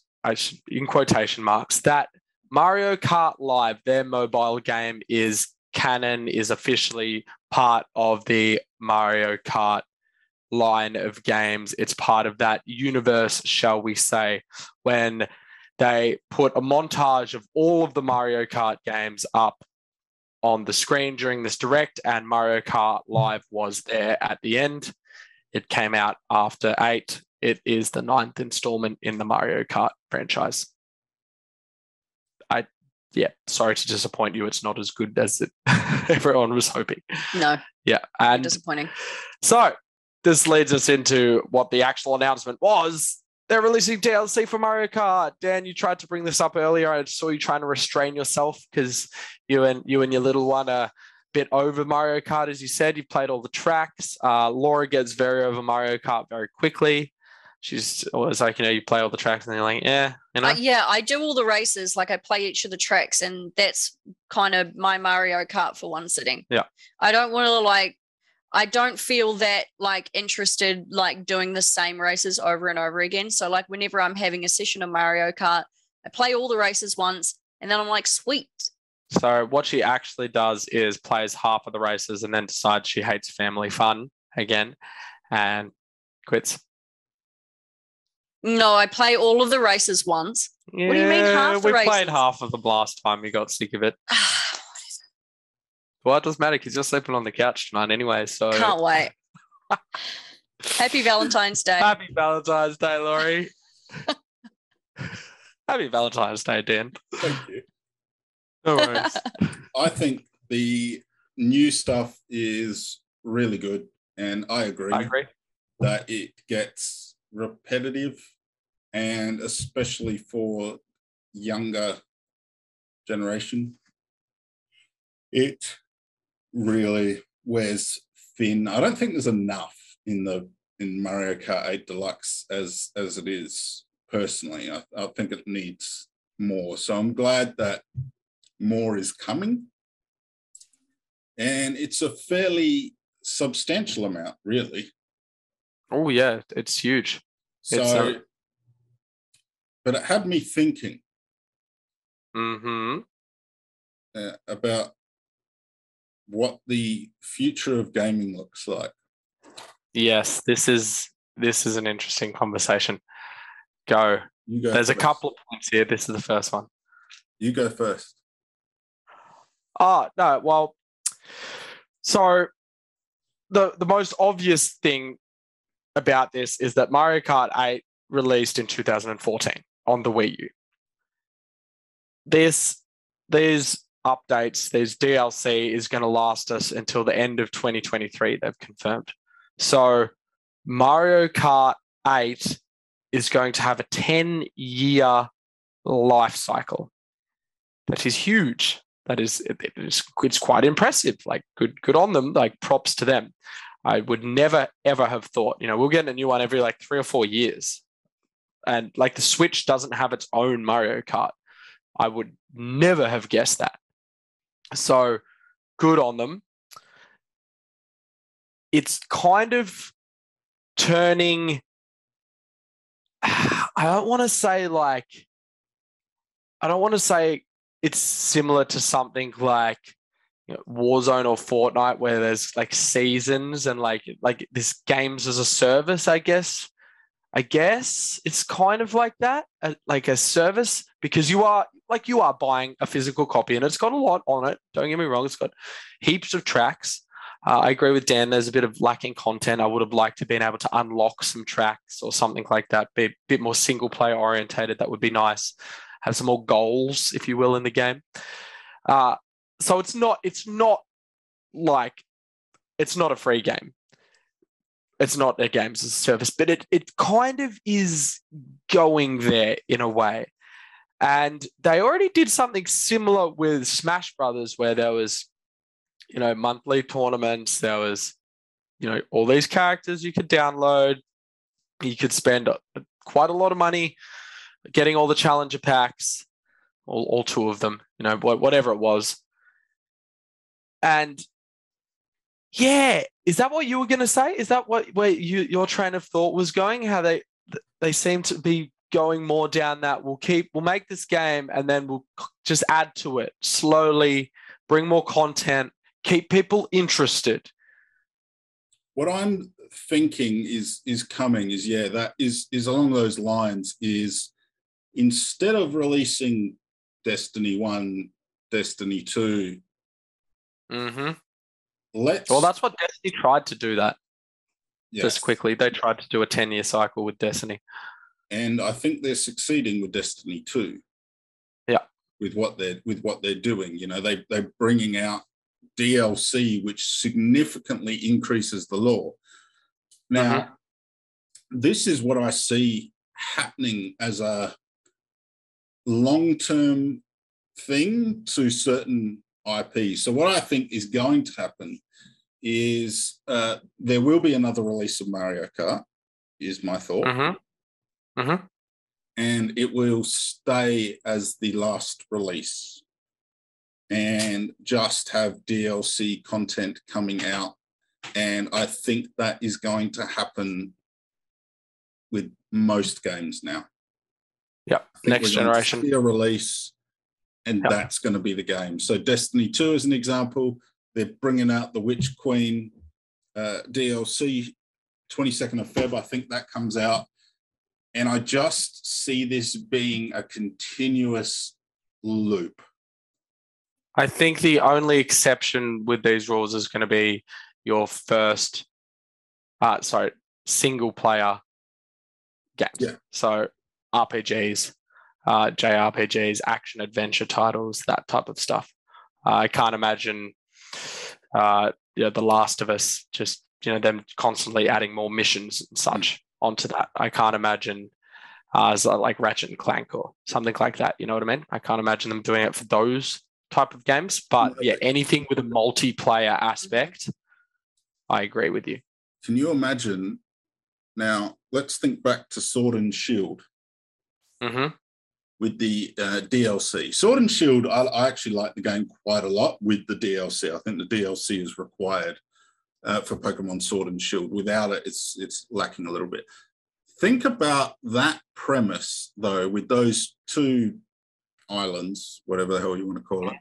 in quotation marks that Mario Kart Live their mobile game is canon is officially part of the Mario Kart line of games it's part of that universe shall we say when they put a montage of all of the Mario Kart games up on the screen during this direct, and Mario Kart Live was there at the end. It came out after eight. It is the ninth installment in the Mario Kart franchise. I, yeah, sorry to disappoint you. It's not as good as it, (laughs) everyone was hoping. No, Yeah, and disappointing. so this leads us into what the actual announcement was. They're releasing DLC for Mario Kart. Dan, you tried to bring this up earlier. I saw you trying to restrain yourself because you and you and your little one are a bit over Mario Kart, as you said. You played all the tracks. Uh, Laura gets very over Mario Kart very quickly. She's always like, you know, you play all the tracks and you're like, yeah, you know. Uh, yeah, I do all the races. Like I play each of the tracks, and that's kind of my Mario Kart for one sitting. Yeah. I don't want to like. I don't feel that like interested like doing the same races over and over again. So like whenever I'm having a session of Mario Kart, I play all the races once, and then I'm like, sweet. So what she actually does is plays half of the races and then decides she hates family fun again and quits. No, I play all of the races once. What do you mean half the we played half of them last time. We got sick of it. (sighs) (sighs) Well, it doesn't matter because you're sleeping on the couch tonight anyway. So Can't (laughs) wait. Happy Valentine's Day. happy Valentine's Day, Laurie. (laughs) happy Valentine's Day, Dan. Thank you. No worries. (laughs) I think the new stuff is really good, and I agree, I agree. that it gets repetitive, and especially for younger generation, it really wears thin. I don't think there's enough in the in Mario Kart 8 Deluxe as as it is personally. I, I think it needs more. So I'm glad that more is coming. And it's a fairly substantial amount, really. Oh yeah, it's huge. So, It's, uh, but it had me thinking mm-hmm. uh, about what the future of gaming looks like. Yes, this is this is an interesting conversation. Go. You go. There's a couple of points here. This is the first one. You go first. Oh, no, well, so the the most obvious thing about this is that Mario Kart 8 released in 2014 on the Wii U. This these updates, these DLC is going to last us until the end of 2023, they've confirmed. So Mario Kart 8 is going to have a 10 year life cycle. That is huge. That is it, it is it's quite impressive. Like good good on them. Like props to them. I would never ever have thought, you know, we'll get a new one every like three or four years. And like the Switch doesn't have its own Mario Kart. I would never have guessed that. So good on them. It's kind of turning, (sighs) I don't want to say like, I don't want to say it's similar to something like you know, Warzone or Fortnite, where there's like seasons and like like this games as a service. I guess, I guess it's kind of like that, uh, like a service, because you are like you are buying a physical copy, and it's got a lot on it. Don't get me wrong; it's got heaps of tracks. Uh, I agree with Dan. There's a bit of lacking content. I would have liked to have been able to unlock some tracks or something like that. Be a bit more single player orientated. That would be nice have some more goals, if you will, in the game. Uh, so it's not it's not like it's not a free game. It's not a games as a service, but it it kind of is going there in a way. And they already did something similar with Smash Brothers, where there was, you know, monthly tournaments. There was, you know, all these characters you could download. You could spend quite a lot of money getting all the challenger packs, all, all two of them, you know, whatever it was. And yeah, is that what you were going to say? Is that what where you, your train of thought was going? How they they seem to be going more down that we'll keep we'll make this game and then we'll just add to it slowly, bring more content, keep people interested. What I'm thinking is is coming is yeah that is is along those lines is instead of releasing Destiny 1, Destiny 2, Mm-hmm. Let's Well, that's what Destiny tried to do. That yes. just quickly, they tried to do a ten-year cycle with Destiny. and I think they're succeeding with Destiny too. Yeah. With what they're with what they're doing. You know, they they're bringing out DLC which significantly increases the lore. Now, Mm-hmm. this is what I see happening as a long-term thing to certain IP. So what I think is going to happen is uh, there will be another release of Mario Kart. Is my thought, Mm-hmm. Mm-hmm. and it will stay as the last release, and just have DLC content coming out. And I think that is going to happen with most games now. Yep. Next we're going to generation. a release, and Yep. that's going to be the game. So Destiny Two, as an example, they're bringing out the Witch Queen uh, DLC, twenty second of Feb. I think that comes out, and I just see this being a continuous loop. I think the only exception with these rules is going to be your first, uh, sorry, single player games. Yeah. So RPGs, uh, JRPGs, action adventure titles, that type of stuff. Uh, I can't imagine, uh, you know, The Last of Us, just you know, them constantly adding more missions and such onto that. I can't imagine. Uh, as uh, like Ratchet and Clank or something like that. You know what I mean? I can't imagine them doing it for those type of games. But yeah, anything with a multiplayer aspect, I agree with you. Can you imagine? Now, let's think back to Sword and Shield hmm with the uh, DLC. Sword and Shield, I, I actually like the game quite a lot with the DLC. I think the DLC is required uh, for Pokemon Sword and Shield. Without it, it's it's lacking a little bit. Think about that premise though, with those two islands, whatever the hell you want to call it,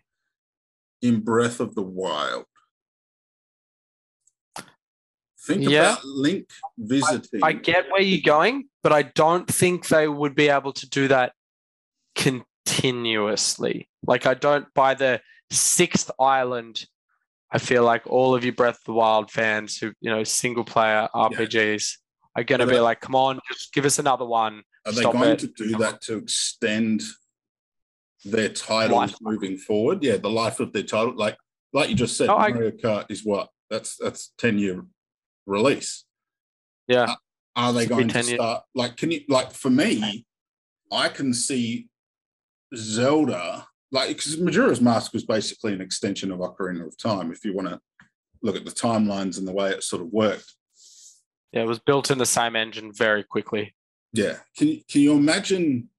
in Breath of the Wild. Think Yeah. about Link visiting. I get where you're going, but I don't think they would be able to do that continuously. Like, I don't, by the sixth island, I feel like all of you Breath of the Wild fans who, you know, single player RPGs are going to be like, come on, just give us another one. Are they going it. to do that to extend their titles Life. moving forward? Yeah, the life of their title. Like like you just said, Oh, I- Mario Kart is what? That's that's 10 year release. Yeah. Are they It's going to 10 years. start like can you like for me, I can see Zelda like because Majora's Mask was basically an extension of Ocarina of Time, if you want to look at the timelines and the way it sort of worked. Yeah, it was built in the same engine very quickly. Yeah. Can you can you imagine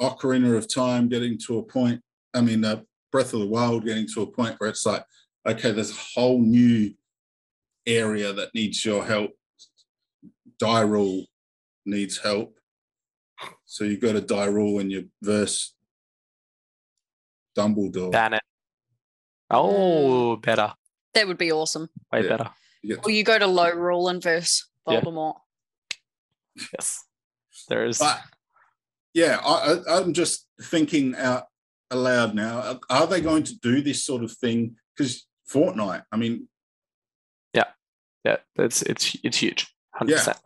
Ocarina of Time getting to a point? I mean, uh, Breath of the Wild getting to a point where it's like, okay, there's a whole new area that needs your help. Dyrule needs help. So you've go to Dyrule and you verse Dumbledore. Ban it. Oh, better. That would be awesome. Way Yeah. better. You get Or you go to Lorule and verse Yeah. Voldemort. Yes. There is. But yeah, I, I, I'm just thinking out aloud now. Are- Are they going to do this sort of thing? Because Fortnite, I mean, yeah, it's it's it's huge. Hundred Yeah. percent.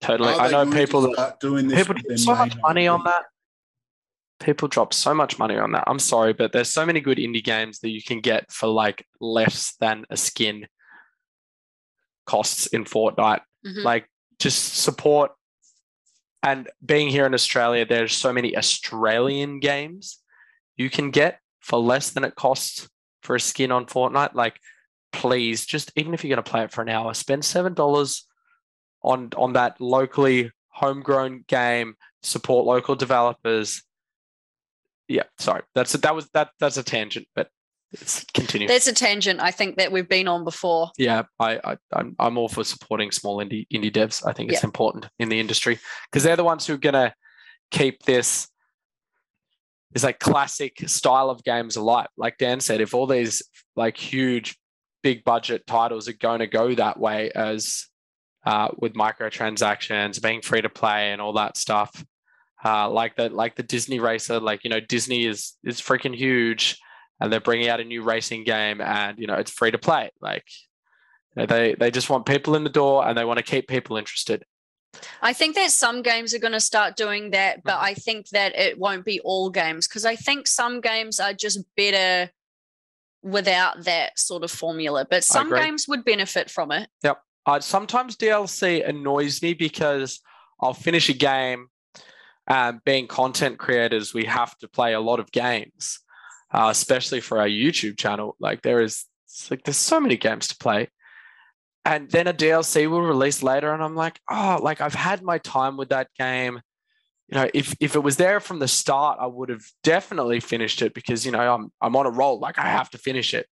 Totally. are I they know going to people that start doing this. people with drop their so much main money on IP? that. People drop so much money on that. I'm sorry, but there's so many good indie games that you can get for like less than a skin costs in Fortnite. Mhm. Like just support and being here in Australia, there's so many Australian games you can get for less than it costs for a skin on Fortnite. Like, please, just even if you're going to play it for an hour, spend seven dollars on on that locally homegrown game. Support local developers. Yeah, sorry, that's a, that was that that's a tangent, but it's continue. That's a tangent I think that we've been on before. yeah, I, I I'm I'm all for supporting small indie indie devs. I think it's important in the industry because they're the ones who are gonna keep this this like classic style of games alive. Like Dan said, if all these like huge, big budget titles are going to go that way as uh, with microtransactions, being free to play, and all that stuff, uh, like the like the Disney racer, like you know Disney is is freaking huge, and they're bringing out a new racing game, and you know it's free to play. Like you know, they they just want people in the door, and they want to keep people interested. I think that some games are going to start doing that, but Mm-hmm. I think that it won't be all games because I think some games are just better without that sort of formula. But some games would benefit from it. Uh, sometimes DLC annoys me because I'll finish a game. Um, being content creators, we have to play a lot of games, uh, especially for our YouTube channel. Like there is, like there's so many games to play, and then a DLC will release later, and I'm like, oh, like I've had my time with that game. You know, if if it was there from the start, I would have definitely finished it because you know I'm I'm on a roll. Like I have to finish it.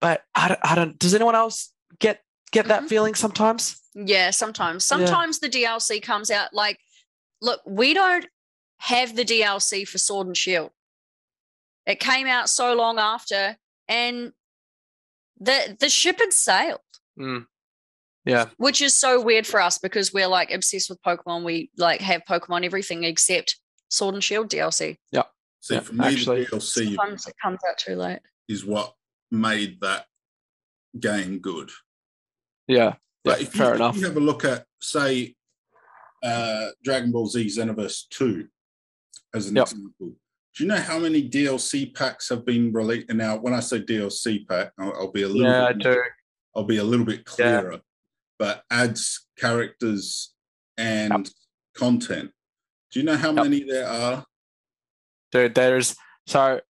But I don't, I don't. Does anyone else get get that Mhm. feeling sometimes? Yeah, sometimes. Yeah. Sometimes the DLC comes out like, look, we don't have the DLC for Sword and Shield. It came out so long after, and the the ship had sailed. Mm. Yeah, which is so weird for us because we're like obsessed with Pokemon. We like have Pokemon everything except Sword and Shield DLC. Yeah. See, Yeah, for me, actually- the DLC Sometimes it comes out too late. is what made that game good. yeah, But yeah. if you, Fair if enough. you have a look at, say, uh, Dragon Ball Z Xenoverse 2 as an Yep. example, do you know how many DLC packs have been released? And now, when I say DLC pack, I'll, I'll be a little Yeah, I bit, do. I'll be a little bit clearer, but adds characters and content. Do you know how Yep. many there are? Dude, there's so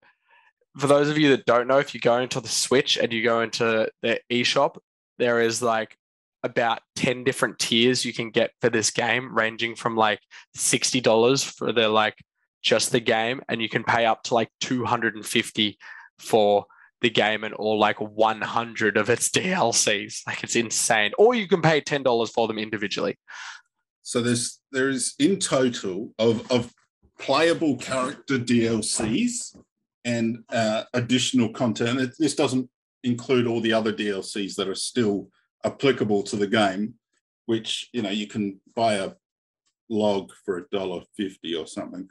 for those of you that don't know, if you go into the Switch and you go into the eShop, there is like about 10 different tiers you can get for this game, ranging from like $60 for the like just the game, and you can pay up to like 250 for the game and or like 100 of its (laughs) DLCs. Like it's insane. Or you can pay $10 for them individually. So there's there's in total of of playable character DLCs and uh, additional content. This doesn't include all the other DLCs that are still applicable to the game, which you know you can buy a log for a dollar fifty or something.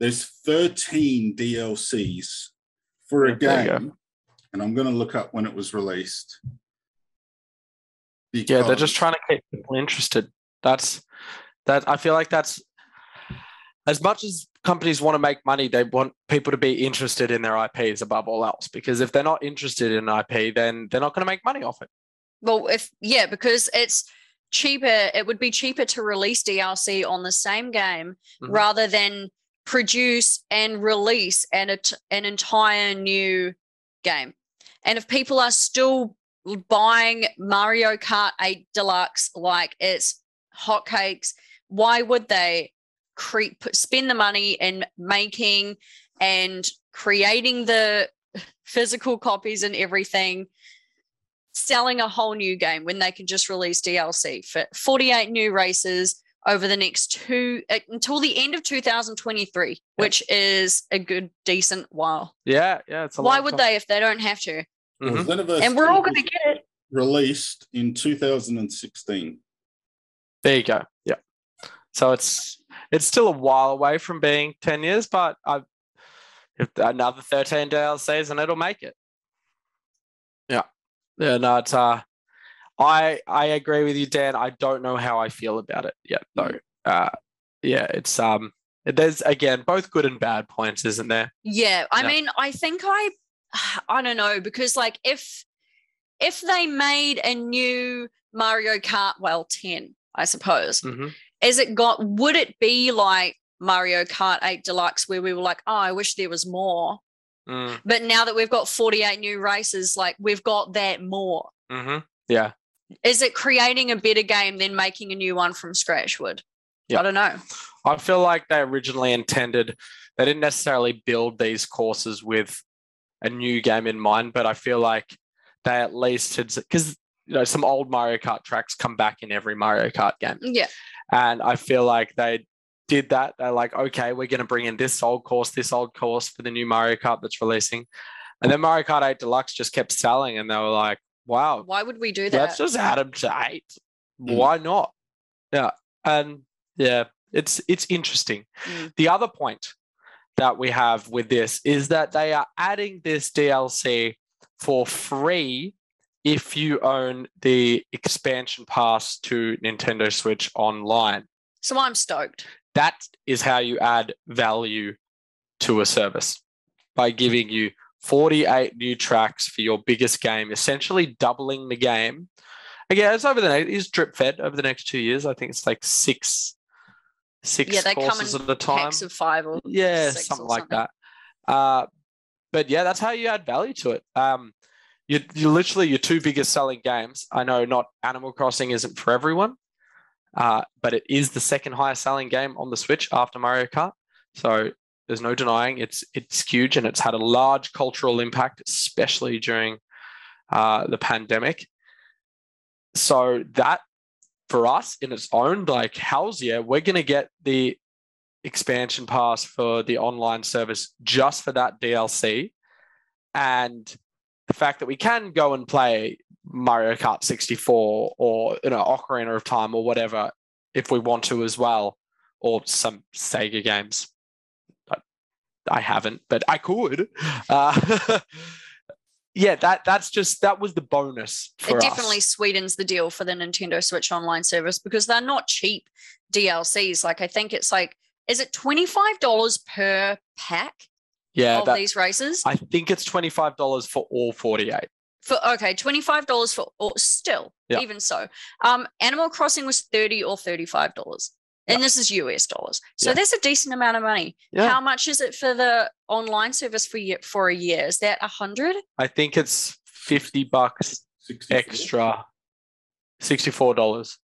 There's 13 DLCs for a game, and I'm going to look up when it was released. Yeah, they're just trying to keep people interested. That's that. I feel like that's as much as companies want to make money, they want people to be interested in their IPs above all else. Because if they're not interested in IP, then they're not going to make money off it. Well, if yeah, because it's cheaper. It would be cheaper to release DLC on the same game Mhm. rather than produce and release an an entire new game. And if people are still buying Mario Kart 8 Deluxe like it's hotcakes, why would they cre- put, spend the money in making and creating the physical copies and everything, selling a whole new game when they can just release DLC for 48 new races over the next two uh, until the end of 2023, which is a good decent while. Yeah, yeah. It's a Why long would they if they don't have to? Well, Mhm. Xenoverse And we're all going to get it. released in 2016. There you go. Yeah. So it's it's still a while away from being 10 years, but I if another 13 DLCs and it'll make it. Yeah. No, it's uh I I agree with you, Dan. I don't know how I feel about it yet though. Uh yeah, it's um there's again both good and bad points, isn't there? Yeah, I Yeah. mean, I think I, (sighs) I don't know because like if if they made a new Mario Kart, well, ten, I suppose, hmm is it got? Would it be like Mario Kart Eight Deluxe, where we were like, oh, I wish there was more, Mm, but now that we've got forty eight new races, like we've got that more. hmm Yeah. Is it creating a better game than making a new one from scratch? Would Yeah. I don't know. I feel like they originally intended, they didn't necessarily build these courses with a new game in mind, but I feel like they at least had, because, you know, some old Mario Kart tracks come back in every Mario Kart game. Yeah, And I feel like they did that. They're like, okay, we're going to bring in this old course, this old course for the new Mario Kart that's releasing. And then Mario Kart 8 Deluxe just kept selling, and they were like, wow, why would we do that? let's just add them to eight. Mm. Why not? Yeah, and yeah, it's it's interesting. Mm. The other point that we have with this is that they are adding this DLC for free if you own the expansion pass to Nintendo Switch Online. so I'm stoked. That is how you add value to a service by giving you 48 new tracks for your biggest game, essentially doubling the game. Again, it's over the next, it's drip fed over the next two years. I think it's like six, six Yeah, they come in at a time. Packs of five or yeah, something or like something. that. Uh, but yeah, that's how you add value to it. Um, you, you literally your two biggest selling games. I know not Animal Crossing isn't for everyone, uh, but it is the second highest selling game on the Switch after Mario Kart. So there's no denying it's it's huge and it's had a large cultural impact, especially during uh, the pandemic. So that for us in its own, like hell's yeah, we're gonna get the expansion pass for the online service just for that DLC. And the fact that we can go and play Mario Kart 64 or you know Ocarina of Time or whatever if we want to as well, or some Sega games. I, I haven't, but I could. Uh, (laughs) yeah, that that's just that was the bonus for it us. definitely sweetens the deal for the Nintendo Switch Online service because they're not cheap DLCs. Like I think it's like, is it twenty five dollars per pack yeah, of that, these races? I think it's twenty five dollars for all forty eight. for okay, twenty five dollars for or still Yeah. even so. Um, Animal Crossing was thirty or thirty five dollars. And this is US dollars. So Yeah. that's a decent amount of money. Yeah. How much is it for the online service for year, for a year? Is that a hundred? I think it's 50 bucks 64. extra, $64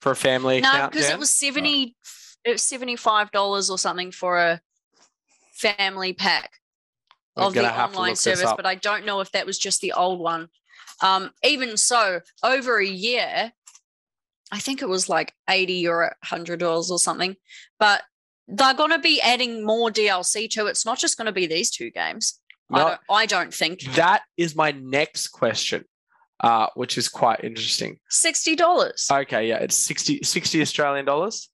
for a family No, because Jan? it was 70 it was $75 or something for a family pack We're of the gonna have to online service, but I don't know if that was just the old one. Um, even so, over a year, I think it was like 80 or $100 or something, but they're going to be adding more DLC to it. It's not just going to be these two games. I, No, don't, I don't think. that is my next question, uh, which is quite interesting. $60. Okay, yeah, it's 60, 60 Australian dollars.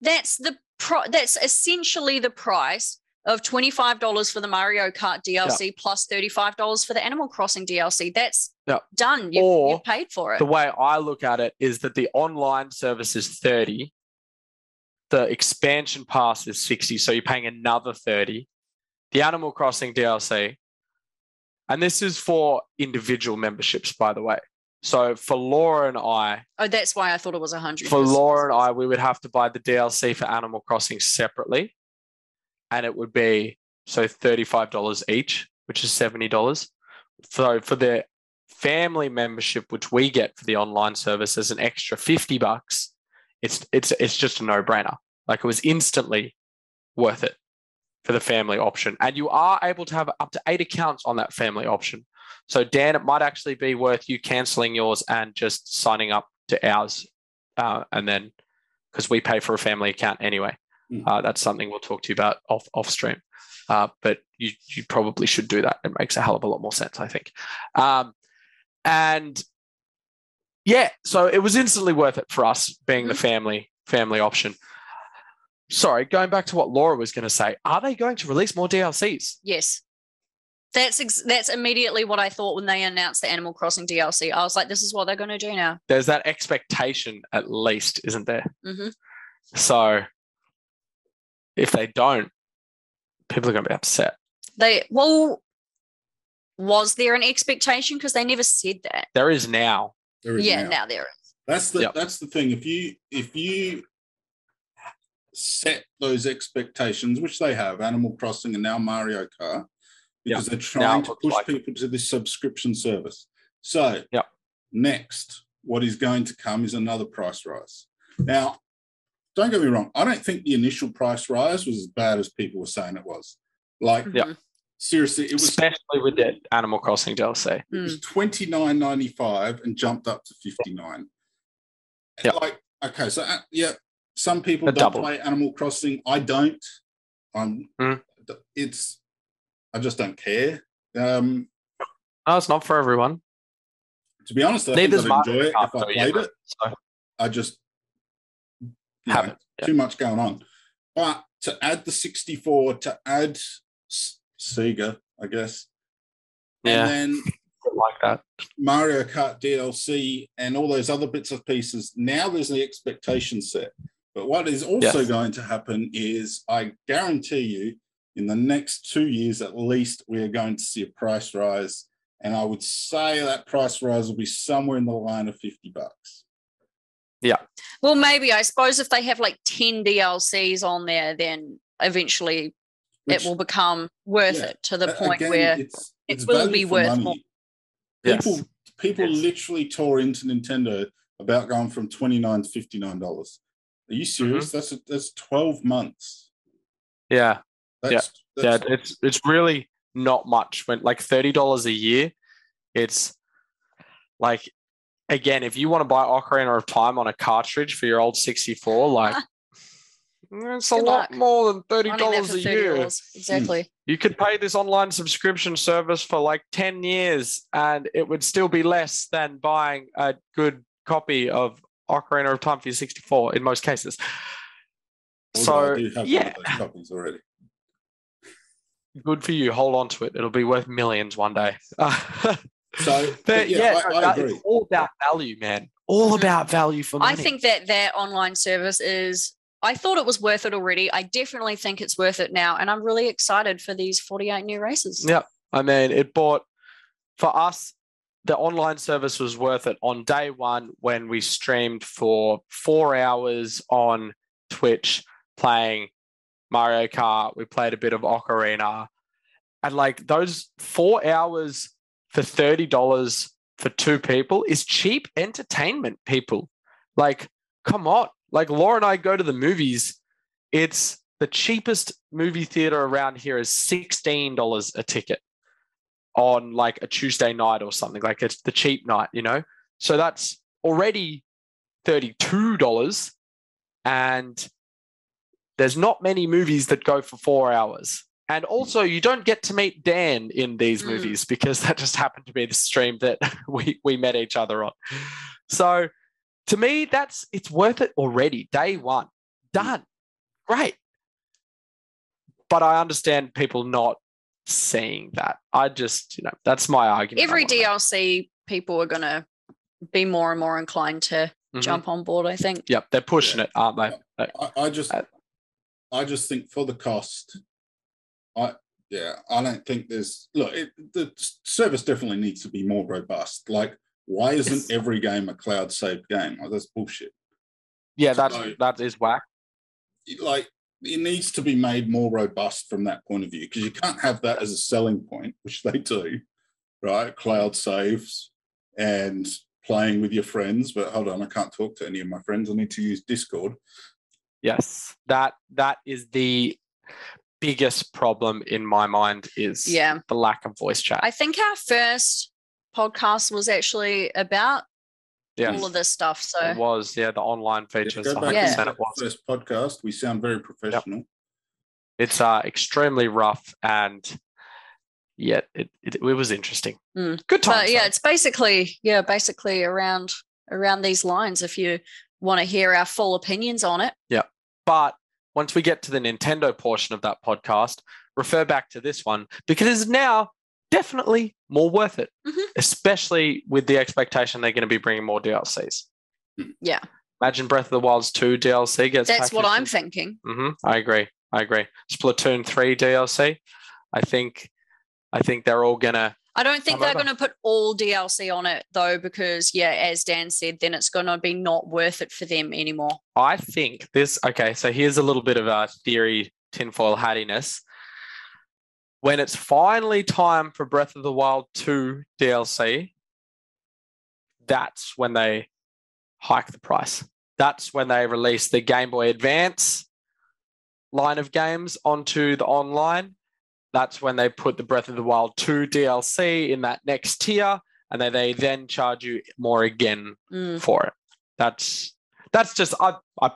that's the pro- that's essentially the price of $25 for the Mario Kart DLC plus $35 for the Animal Crossing DLC. That's Yeah. done. You, Or you've paid for it. The way I look at it is that the online service is 30, the expansion pass is 60, so you're paying another 30. The Animal Crossing DLC, and this is for individual memberships, by the way. So for Laura and I, oh, that's why I thought it was 100 for Laura and I, we would have to buy the DLC for Animal Crossing separately, and it would be so thirty-five dollars each, which is seventy dollars. So for the family membership, which we get for the online service, as an extra fifty bucks. It's it's it's just a no-brainer. Like it was instantly worth it for the family option, and you are able to have up to eight accounts on that family option. So Dan, it might actually be worth you canceling yours and just signing up to ours, uh, and then because we pay for a family account anyway. Mm. Uh, that's something we'll talk to you about off off stream. Uh, but you you probably should do that. It makes a hell of a lot more sense, I think. Um, and yeah, so it was instantly worth it for us being the family family option. Sorry, going back to what Laura was going to say, are they going to release more DLCs? Yes. That's ex- that's immediately what I thought when they announced the Animal Crossing DLC. I was like, this is what they're going to do now. There's that expectation, at least, isn't there? hmm So if they don't, people are going to be upset. They well, was there an expectation because they never said that? There is now. There is Yeah, now. now there is. That's the Yep. that's the thing. If you if you set those expectations, which they have, Animal Crossing and now Mario Kart, because they're trying it to push like people to this subscription service. So Yep. next, what is going to come is another price rise. Now, don't get me wrong, I don't think the initial price rise was as bad as people were saying it was. Like Yep. Mhm. seriously, it was especially with that Animal Crossing DLC. it was twenty nine ninety five and jumped up to fifty nine. Yep. Like okay, so uh, yeah, some people A don't double. play Animal Crossing. I don't. I'm. Mm. It's. I just don't care. Um, No, it's not for everyone. to be honest, I Neither's think I'd enjoy it if I played yeah. it. So I just know, haven't. Yeah. too much going on. But to add the 64, to add Sega, I guess, Yeah, and then like that. Mario Kart DLC and all those other bits of pieces. Now there's the expectation set. But what is also Yes. going to happen is, I guarantee you, in the next two years at least, we are going to see a price rise. And I would say that price rise will be somewhere in the line of 50 bucks. Well, maybe I suppose if they have like 10 DLCs on there, then eventually Which, it will become worth yeah, it to the a- point again, where it's, it it's will be worth money. more. Yes. People, people Yes. literally tore into Nintendo about going from 29 to $59. Are you serious? Mm-hmm. That's that's 12 months. Yeah, That's, yeah. that's It's it's really not much. When like thirty dollars a year, it's like again, if you want to buy Ocarina of Time on a cartridge for your old sixty four, like (laughs) it's a Good lot luck. more than $30 a year. $30. Exactly. Hmm. You could pay this online subscription service for like 10 years and it would still be less than buying a good copy of Ocarina of Time for your 64 in most cases. Although So, I do have one yeah, of those copies already. good for you. Hold on to it. It'll be worth millions one day. (laughs) So, (laughs) but but yeah, yeah, I, I that- agree. it's all about value, man. All Mhm. about value for money. I think that their online service is. I thought it was worth it already. I definitely think it's worth it now, and I'm really excited for these 48 new races. Yeah. I mean, it bought for us. The online service was worth it on day one when we streamed for four hours on Twitch playing Mario Kart. We played a bit of Ocarina. And like those four hours for $30 for two people is cheap entertainment, people. Like, come on. Like Laura and I go to the movies. It's the cheapest movie theater around here is $16 a ticket on like a Tuesday night or something. Like it's the cheap night, you know? So that's already $32. And there's not many movies that go for four hours. And also, you don't get to meet Dan in these Mm. movies because that just happened to be the stream that (laughs) we, we met each other on. So to me, that's it's worth it already. Day one, done. Great. But I understand people not seeing that. I just, you know, that's my argument. Every wanna make. DLC, people are going to be more and more inclined to Mhm. jump on board, I think. Yep, they're pushing Yeah. it, aren't they? I, I just, Uh, I just think for the cost, I yeah, I don't think there's look. It, the service definitely needs to be more robust. Like, why isn't every game a cloud saved game? Like, that's bullshit. Yeah, that's So- that is whack. Like, it needs to be made more robust from that point of view because you can't have that as a selling point, which they do, right? Cloud saves and playing with your friends. But hold on, I can't talk to any of my friends. I need to use Discord. Yes, that that is the biggest problem in my mind is Yeah. the lack of voice chat. I think our first podcast was actually about yes, all of this stuff. So it was. Yeah, the online Yeah, features. go 100% back Yeah. to it was. first podcast. We sound very professional. It's uh, extremely rough and yet it, it, it was interesting. Mm. Good times. but yeah, it's basically yeah, basically around around these lines. If you want to hear our full opinions on it, Yeah. But once we get to the Nintendo portion of that podcast, refer back to this one because it's now definitely more worth it, Mhm. especially with the expectation they're going to be bringing more DLCs. Yeah. Imagine Breath of the Wild's 2 DLC gets that's what I'm packaged thinking. hmm I agree. I agree. Splatoon 3 DLC. I think I think they're all gonna I don't think Come they're over. going to put all DLC on it though, because yeah, as Dan said, then it's going to be not worth it for them anymore. I think this okay, so here's a little bit of a theory tinfoil hattiness. When it's finally time for Breath of the Wild 2 DLC, that's when they hike the price. That's when they release the Game Boy Advance line of games onto the online. That's when they put the Breath of the Wild 2 DLC in that next tier, and then they then charge you more again Mm. for it. That's that's just I I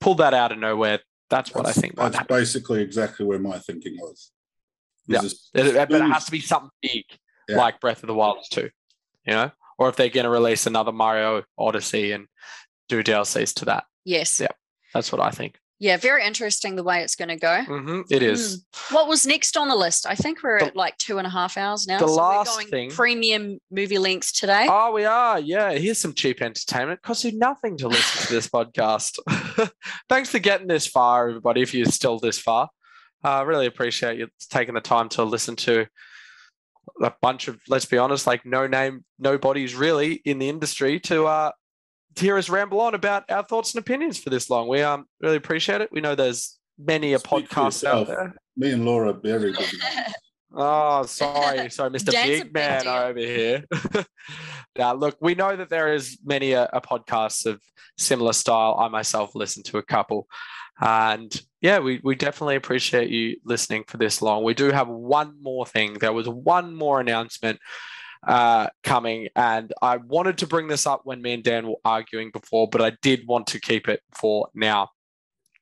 pulled that out of nowhere. That's what I think. That's happen. basically exactly where my thinking was. Yeah. It- it- but it has to be something big, Yeah. like Breath of the Wild 2, you know, or if they're going to release another Mario Odyssey and do DLCs to that. Yes. Yeah. That's what I think. Yeah, very interesting the way it's going to go. hmm It is. What was next on the list? I think we're The- at like two and a half hours now. the so last we're going thing- premium movie links today. Oh, we are. Yeah. Here's some cheap entertainment. Costs you nothing to listen to this (laughs) podcast. (laughs) Thanks for getting this far, everybody, if you're still this far. I really appreciate you taking the time to listen to a bunch of, let's be honest, like no name, nobodies really in the industry to uh, hear us ramble on about our thoughts and opinions for this long. We um really appreciate it. We know there's many a Speak podcast out there. Me and Laura are very big. (laughs) Oh, sorry, sorry, Mr. Dan's Big big Man deal. over here. (laughs) now, look, we know that there is many a, a podcasts of similar style. I myself listen to a couple, and yeah, we we definitely appreciate you listening for this long. We do have one more thing. There was one more announcement uh, coming, and I wanted to bring this up when me and Dan were arguing before, but I did want to keep it for now.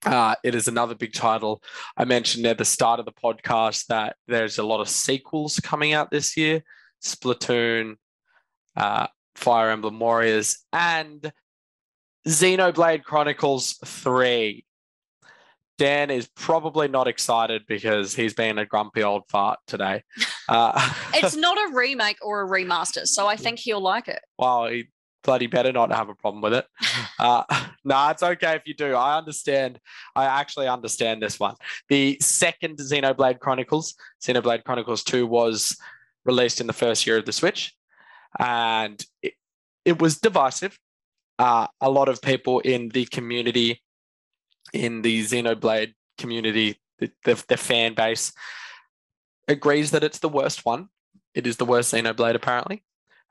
Uh, it is another big title. I mentioned at the start of the podcast that there's a lot of sequels coming out this year Splatoon, uh, Fire Emblem Warriors, and Xenoblade Chronicles 3. Dan is probably not excited because he's been a grumpy old fart today. Uh, (laughs) it's not a remake or a remaster, so I think he'll like it. well, he bloody better not have a problem with it. (laughs) Uh, (laughs) no, it's okay if you do. I understand. I actually understand this one. The second Xenoblade Chronicles, Xenoblade Chronicles 2, was released in the first year of the Switch, and it, it was divisive. Uh, a lot of people in the community in the Xenoblade community, the, the, the fan base agrees that it's the worst one. It is the worst Xenoblade, apparently.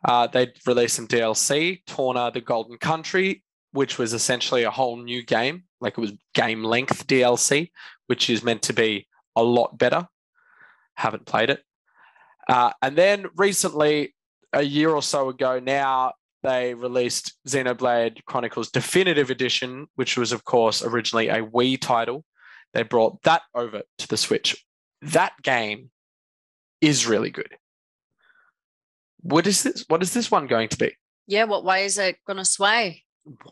Uh, they released some DLC, Torna the Golden Country, which was essentially a whole new game. Like it was game length DLC, which is meant to be a lot better. Haven't played it. Uh, and then recently, a year or so ago now, they released Xenoblade Chronicles Definitive Edition, which was, of course, originally a Wii title. They brought that over to the Switch. That game is really good. What is this? What is this one going to be? Yeah, what way is it going to sway?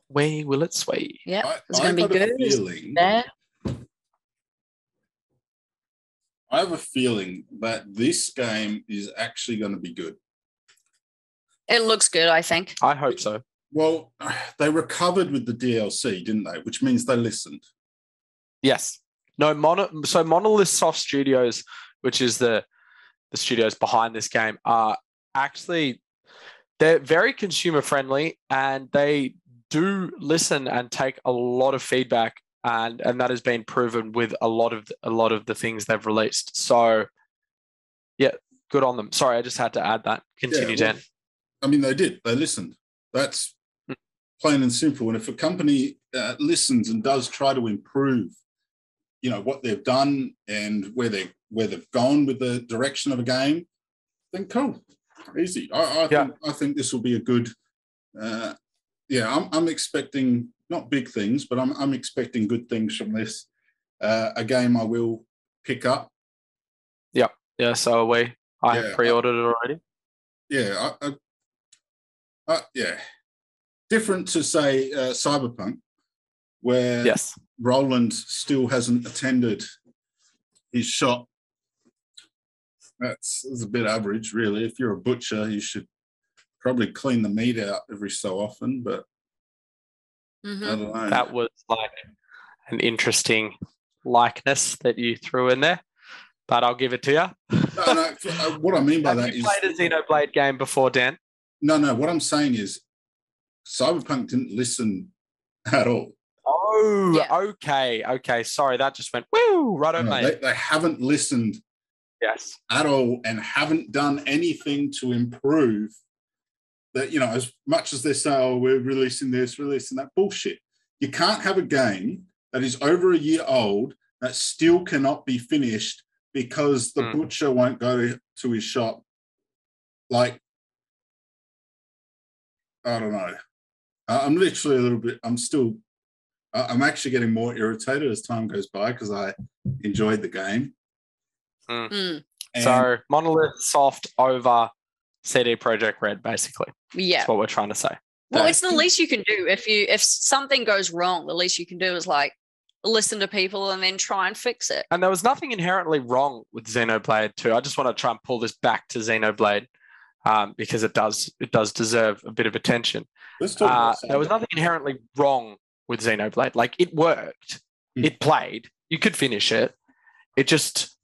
Where will it sway? Yeah, it's going to be good. Feeling- There. I have a feeling that this game is actually going to be good. It looks good, I think. I hope so. Well, (sighs) they recovered with the DLC, didn't they? Which means they listened. Yes. No, Mono, so Monolith Soft Studios, which is the the studios behind this game, are actually they're very consumer friendly and they do listen and take a lot of feedback and and that has been proven with a lot of a lot of the things they've released. So yeah, good on them. Sorry, I just had to add that. Continue, well, Dan. I mean, they did. They listened. That's Hmm. plain and simple. And if a company uh, listens and does try to improve, you know what they've done and where they where they've gone with the direction of a game, then cool, easy. I, I Yeah. think I think this will be a good. Uh, yeah, I'm I'm expecting not big things, but I'm I'm expecting good things from this. Uh, a game I will pick up. Yeah, yeah. so are we. I Yeah, pre-ordered it already. yeah, I, I, uh, yeah, different to say uh, Cyberpunk, where Yes. Roland still hasn't attended his shop. That's, that's a bit average, really. If you're a butcher, you should probably clean the meat out every so often. But Mhm. I don't know. That was like an interesting likeness that you threw in there, but I'll give it to you. no, no, uh, what I mean by Have that you is played a Xenoblade game before, Dan? No, no. What I'm saying is, Cyberpunk didn't listen at all. Oh, Yeah. okay, okay. Sorry, that just went woo right on, No, mate. they, they haven't listened Yes. at all and haven't done anything to improve that you know as much as they say oh we're releasing this releasing that bullshit you can't have a game that is over a year old that still cannot be finished because the Mm. butcher won't go to his shop like i don't know I- i'm literally a little bit i'm still I- i'm actually getting more irritated as time goes by because i enjoyed the game Mm. and so Monolith Soft over CD Projekt Red, basically. Yeah. That's what we're trying to say. Well, it's the least you can do. If you if something goes wrong, the least you can do is like listen to people and then try and fix it. And there was nothing inherently wrong with Xenoblade 2. I just want to try and pull this back to Xenoblade um, because it does it does deserve a bit of attention. Uh, there was nothing inherently wrong with Xenoblade. Like it worked, Hmm. it played, you could finish it. It just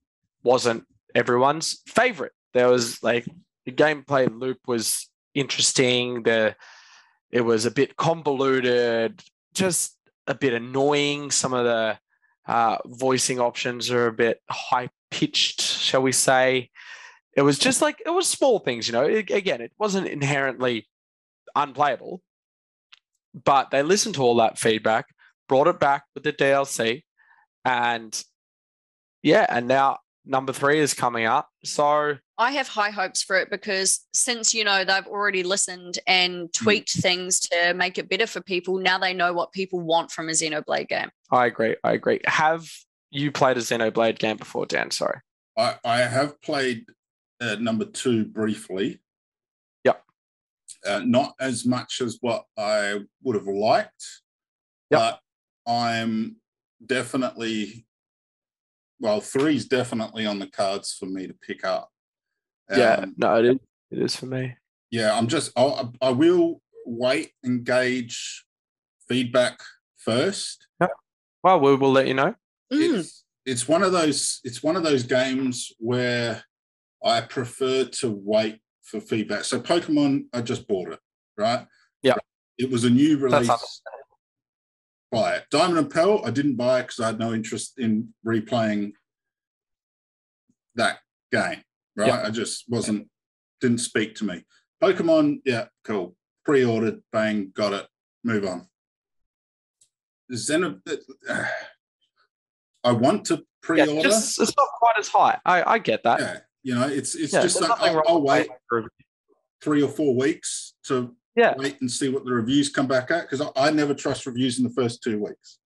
wasn't everyone's favorite. There was like the gameplay loop was interesting. The it was a bit convoluted, just a bit annoying. Some of the uh, voicing options are a bit high pitched, shall we say? It was just like it was small things, you know. It- again, it wasn't inherently unplayable, but they listened to all that feedback, brought it back with the DLC, and yeah, and now number three is coming up. So I have high hopes for it because since you know they've already listened and hmm. tweaked things to make it better for people, now they know what people want from a Xenoblade game. I agree. I agree. Have you played a Xenoblade game before, Dan? Sorry. I, I have played uh, number two briefly. Yep. Uh, not as much as what I would have liked, Yep. but I'm definitely, well, three's definitely on the cards for me to pick up. yeah. Um, No, it is. It is for me. yeah, I'm just, I'll, I will wait, engage feedback first. Well, we will let you know. It's it's one of those it's one of those games where I prefer to wait for feedback. So Pokemon, I just bought it, right? Yeah. It was a new release. buy it. Diamond and Pearl, I didn't buy it because I had no interest in replaying that game. Right, Yeah. I just wasn't didn't speak to me. Pokemon, yeah, cool. Pre-ordered, bang, got it. Move on. Xeno, uh, I want to pre-order. just, it's not quite as high. I, I get that. yeah, you know, it's it's Yeah, just like, I'll, I'll wait three or four weeks to Yeah. wait and see what the reviews come back at because I, I never trust reviews in the first two weeks.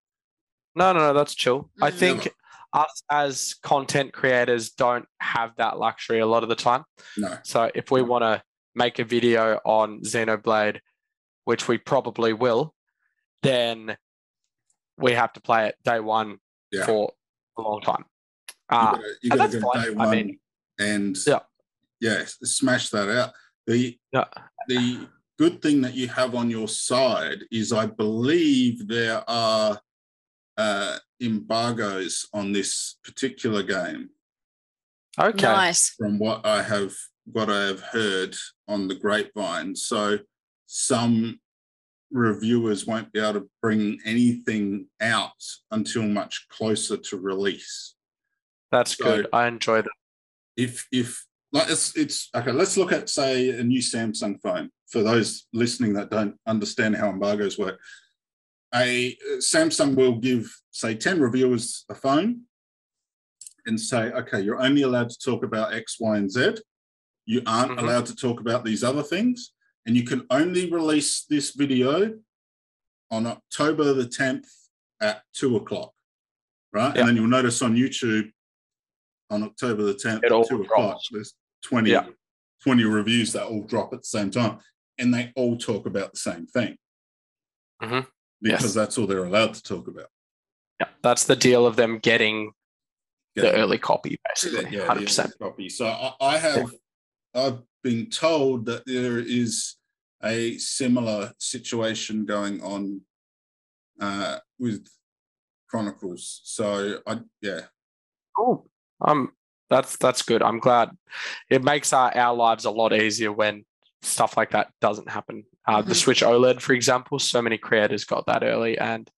No, no, no, that's chill. I Mm. think us as content creators don't have that luxury a lot of the time. No, So if we want to make a video on Xenoblade, which we probably will, then we have to play it day one Yeah. for a long time. you Uh, gotta, you gotta that's go fine. day I mean- and Yeah. yeah, smash that out. The Yeah. the good thing that you have on your side is I believe there are uh, embargoes on this particular game okay. Nice. from what I have what I have heard on the grapevine. So some reviewers won't be able to bring anything out until much closer to release. That's So- good. I enjoy that. If if like it's it's okay, let's look at say a new Samsung phone for those listening that don't understand how embargoes work. A Samsung will give say 10 reviewers a phone and say, okay, you're only allowed to talk about X, Y, and Z. You aren't Mhm. allowed to talk about these other things. And you can only release this video on October the 10th at two o'clock. Right. And then you'll notice on YouTube on October the 10th It at two o'clock, drops. there's 20, Yeah. 20 reviews that all drop at the same time. And they all talk about the same thing. Mhm. Because Yes. that's all they're allowed to talk about. Yeah, that's the deal of them getting the early copy, basically. Yeah, Hundred the percent. copy. So I, I have, I've been told that there is a similar situation going on uh, with Chronicles. So I, yeah, Cool. Um, that's that's good. I'm glad. It makes our, our lives a lot easier when stuff like that doesn't happen. Uh, The Mhm. Switch OLED, for example, so many creators got that early, and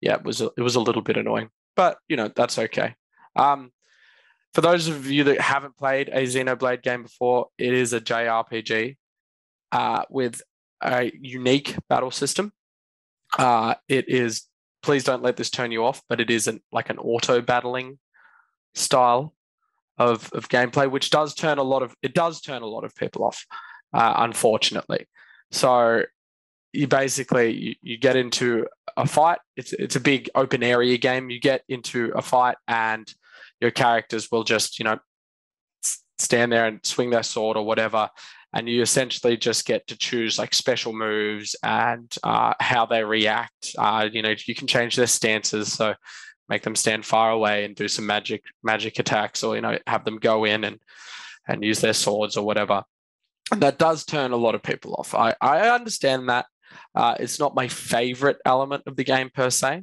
yeah, it was a, it was a little bit annoying, but you know that's okay. Um, for those of you that haven't played a Xenoblade game before, it is a JRPG uh, with a unique battle system. Uh, it is. Please don't let this turn you off, but it is an, like an auto battling style of, of gameplay, which does turn a lot of it does turn a lot of people off, uh, unfortunately. So you basically you, you get into a fight. It's it's a big open area game. You get into a fight, and your characters will just you know stand there and swing their sword or whatever, and you essentially just get to choose like special moves and uh, how they react. Uh, you know you can change their stances, so make them stand far away and do some magic magic attacks or you know have them go in and and use their swords or whatever. And that does turn a lot of people off. I i understand that uh, it's not my favorite element of the game per se.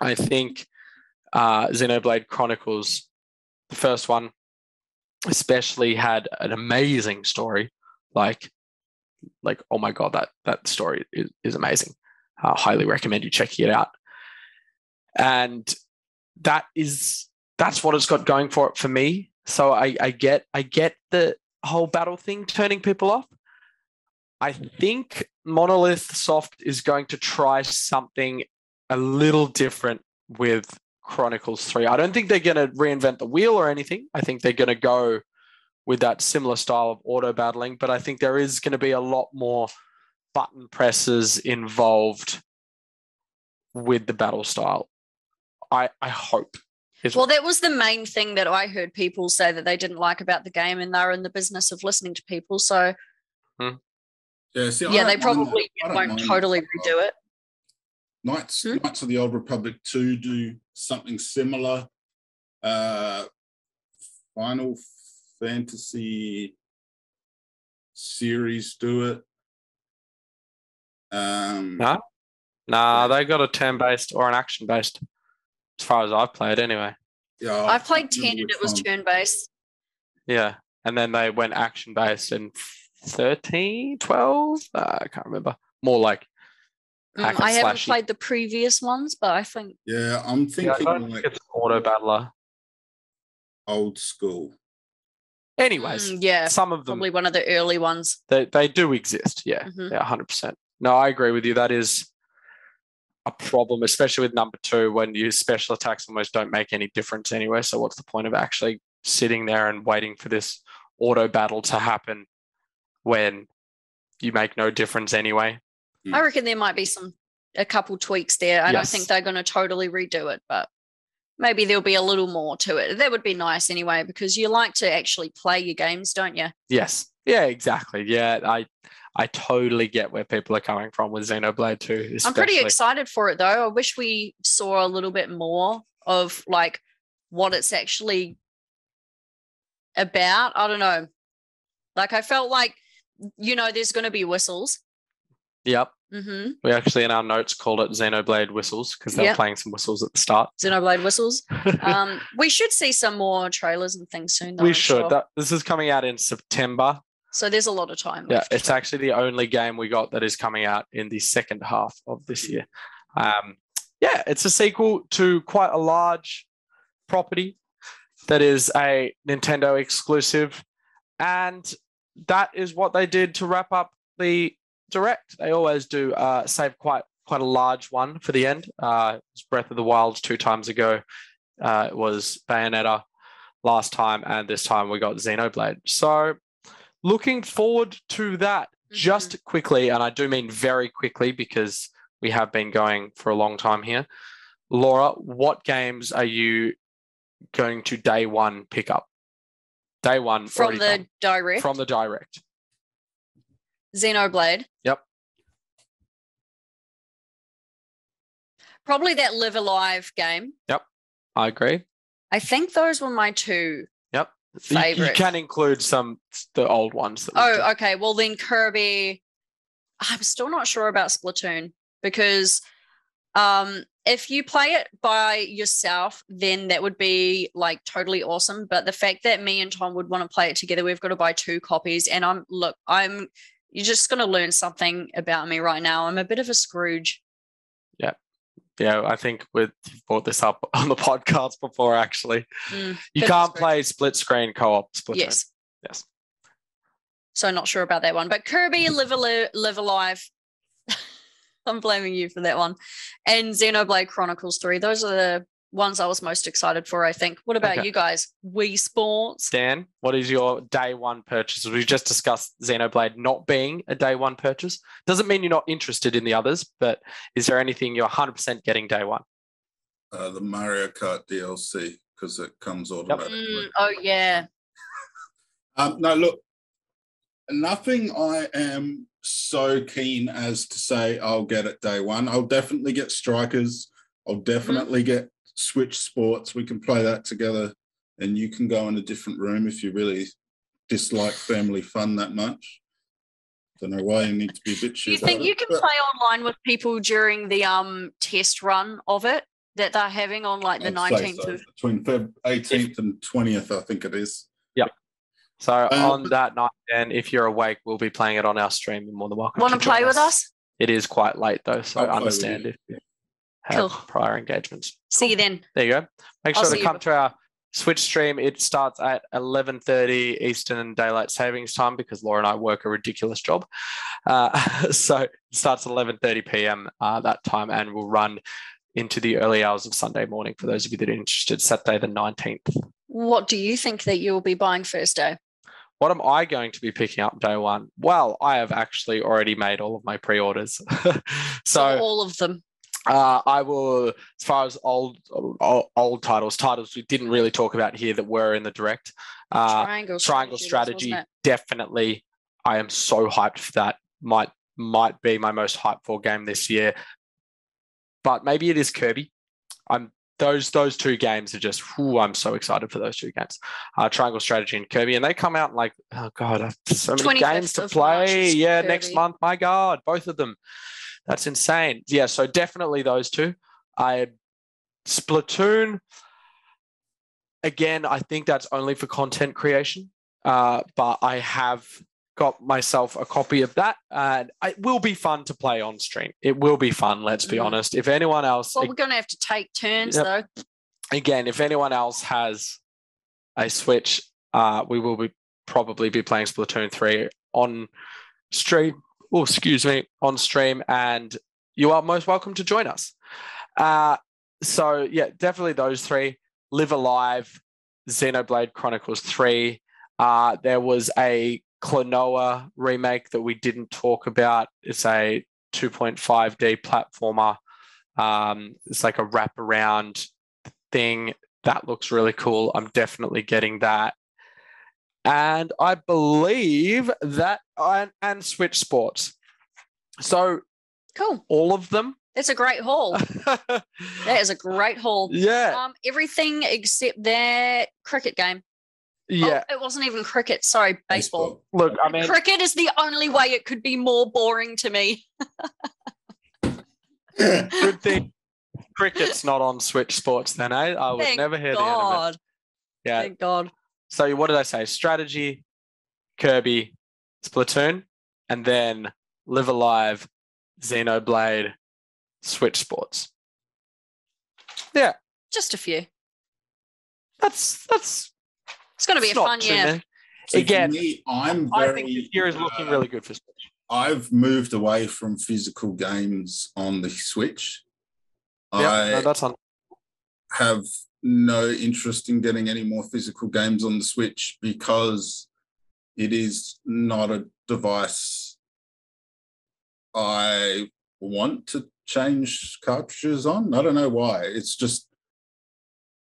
I think uh xenoblade chronicles the first one especially had an amazing story. Like like oh my god that that story is, is amazing. I highly recommend you checking it out and that is that's what it's got going for it for me. So i i get i get the whole battle thing turning people off. I think monolith soft is going to try something a little different with chronicles 3 i don't think they're going to reinvent the wheel or anything. I think they're going to go with that similar style of auto battling but i think there is going to be a lot more button presses involved with the battle style I I hope. Is Well, that was the main thing that I heard people say that they didn't like about the game, and they're in the business of listening to people. So yeah. See, yeah, they probably that. I don't won't totally that. redo it. Knights, Hmm? Knights of the Old Republic 2 do something similar. Uh, Final Fantasy series do it. Um, No? Nah, they got a turn based or an action based, as far as I've played anyway. yeah, I I've played 10 and it was turn based. Yeah. And then they went action based in 13, 12? Uh, I can't remember. More like Mm, hack and I haven't slashy. played the previous ones, but I think Yeah, I'm Yeah, I thinking don't like think it's auto battler. old school. Anyways, mm, yeah, some of them probably one of the early ones. they, they do exist. Yeah, Mhm. yeah, hundred percent. No, I agree with you. That is a problem, especially with number two, when your special attacks almost don't make any difference anyway. So what's the point of actually sitting there and waiting for this auto battle to happen when you make no difference anyway? Mm. I reckon there might be some a couple tweaks there. I don't think they're going to totally redo it, but maybe there'll be a little more to it. That would be nice anyway, because you like to actually play your games, don't you? Yes. Yeah, exactly. Yeah, I I totally get where people are coming from with Xenoblade 2. Especially. I'm pretty excited for it though. I wish we saw a little bit more of like what it's actually about. I don't know. Like I felt like you know there's going to be whistles. Yep. Mm-hmm. We actually in our notes called it Xenoblade whistles because they Yep. were playing some whistles at the start. Xenoblade whistles. (laughs) Um, we should see some more trailers and things soon. Though, we I'm should. sure. That, this is coming out in September. So there's a lot of time. Yeah, left. it's actually the only game we got that is coming out in the second half of this year. Um, yeah, it's a sequel to quite a large property that is a Nintendo exclusive, and that is what they did to wrap up the direct. They always do uh, save quite quite a large one for the end. Uh, it was Breath of the Wild two times ago. Uh, it was Bayonetta last time, and this time we got Xenoblade. So looking forward to that just mm-hmm. quickly, and I do mean very quickly because we have been going for a long time here. Laura, what games are you going to day one pick up? Day one from the done. direct from the direct. Xenoblade. Yep. Probably that Live A Live game. Yep. I agree. I think those were my two. Yep. You- You, can include some the old ones. Oh, okay. Well, then Kirby. I'm still not sure about Splatoon because um, if you play it by yourself, then that would be like totally awesome. But the fact that me and Tom would want to play it together, we've got to buy two copies. And I'm look, I'm you're just going to learn something about me right now. I'm a bit of a Scrooge. yeah, I think we've brought this up (laughs) on the podcast before. Actually, Mm, you Bit of a can't play split screen co-op. Splatoon. yes. Yes. So not sure about that one, but Kirby (laughs) Live, Al- Live A Live. (laughs) I'm blaming you for that one, and Xenoblade Chronicles Three. Those are the ones I was most excited for. I think. What about Okay. you guys? Wii Sports. Dan, what is your day one purchase? We just discussed Xenoblade not being a day one purchase. Doesn't mean you're not interested in the others, but is there anything you're 100% getting day one? Uh, the Mario Kart DLC because it comes automatically. Mm, oh yeah. (laughs) Um, no, look, nothing I am so keen as to say I'll get it day one. I'll definitely get Strikers. I'll definitely get Switch Sports. We can play that together, and you can go in a different room if you really dislike family fun that much. I Don't know why you need to be a bit Do you think you it, can but play online with people during the um test run of it that they're having on like the 19th so. of? between Feb 18th and 20th, I think it is. Yeah. So Um, on that night, Dan, if you're awake, we'll be playing it on our stream. You're more than welcome. Want to join play with us? It is quite late though, so I'll I play with understand you. if you have Cool. prior engagements. See you then. There you go. Make I'll sure to you come to our Switch stream. It starts at 11:30 Eastern Daylight Savings Time because Laura and I work a ridiculous job. Uh, (laughs) so it starts at 11:30 p.m. Uh, that time and will run into the early hours of Sunday morning for those of you that are interested. Saturday the 19th. What do you think that you'll be buying first day? What am I going to be picking up day one? Well, I have actually already made all of my pre-orders. (laughs) so all of them. Uh, I will, as far as old, old old titles, titles we didn't really talk about here that were in the direct. Uh, Triangle Triangle was, Strategy, definitely. I am so hyped for that. Might might be my most hyped for game this year. But maybe it is Kirby. I'm those those two games are just. Whew, I'm so excited for those two games. Uh, Triangle Strategy and Kirby, and they come out like oh god, so many games to play. Yeah, next month. My god, both of them. That's insane. Yeah, so definitely those two. I Splatoon. Again, I think that's only for content creation. Uh, but I have got myself a copy of that, and it will be fun to play on stream. It will be fun. Let's be Mhm. honest. If anyone else, Well, we're going to have to take turns Yep. though. again, if anyone else has a Switch, uh, we will be probably be playing Splatoon 3 on stream. Oh, excuse me, on stream, and you are most welcome to join us. Uh, so yeah, definitely those three. Live A Live, Xenoblade Chronicles 3. Uh, there was a Klonoa remake that we didn't talk about. It's a 2.5D platformer. Um, it's like a wraparound thing that looks really cool. I'm definitely getting that. And I believe that and, and Switch Sports. So Cool. all of them. It's a great haul. (laughs) That is a great haul. yeah, Um, everything except that cricket game. yeah. Oh, it wasn't even cricket. Sorry, baseball. Look, I mean, cricket is the only way it could be more boring to me. (laughs) good thing cricket's not on Switch Sports. Then, eh? I would Thank never hear the end of it. Yeah. Thank God. So what did I say? Strategy, Kirby, Splatoon, and then Live A Live, Xenoblade, Switch Sports. Yeah, Just a few. that's that's It's going to be a fun year. many. So Again, me, I'm very, I think this year is looking uh, really good for Switch. I've moved away from physical games on the Switch. Yeah, I no, that's on. have no interest in getting any more physical games on the Switch because it is not a device I want to change cartridges on. I don't know why. It's just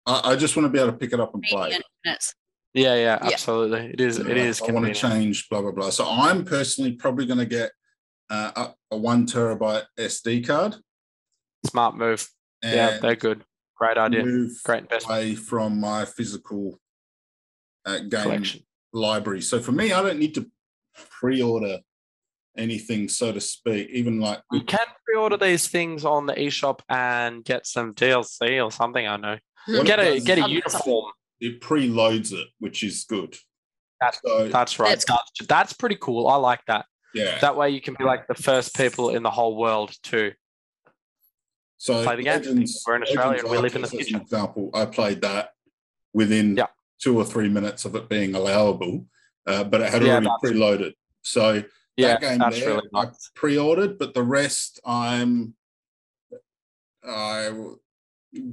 I, I just want to be able to pick it up and play. Convenient minutes. Yeah, yeah, Yeah. absolutely. It is. You know, It is. I want to change, blah blah blah. So I'm personally probably going to get uh, a, a one terabyte SD card. Smart move. And yeah, they're good. Great idea. Move Great investment away from my physical uh, game collection. library. So for me, I don't need to pre-order anything, so to speak. Even like You can pre-order these things on the eShop and get some DLC or something. I know. What Get it a does get a uniform. it preloads it, which is good. That's- so That's right. That's- That's, that's pretty cool. I like that. yeah. That way you can be like the first people in the whole world to so play the game. Legends- We're in Australia and we live in the Legends future. example, I played that within Yeah. two or three minutes of it being allowable, uh, but it had Yeah, already preloaded. So yeah, that game that's there, really I nice. pre-ordered, but the rest I'm I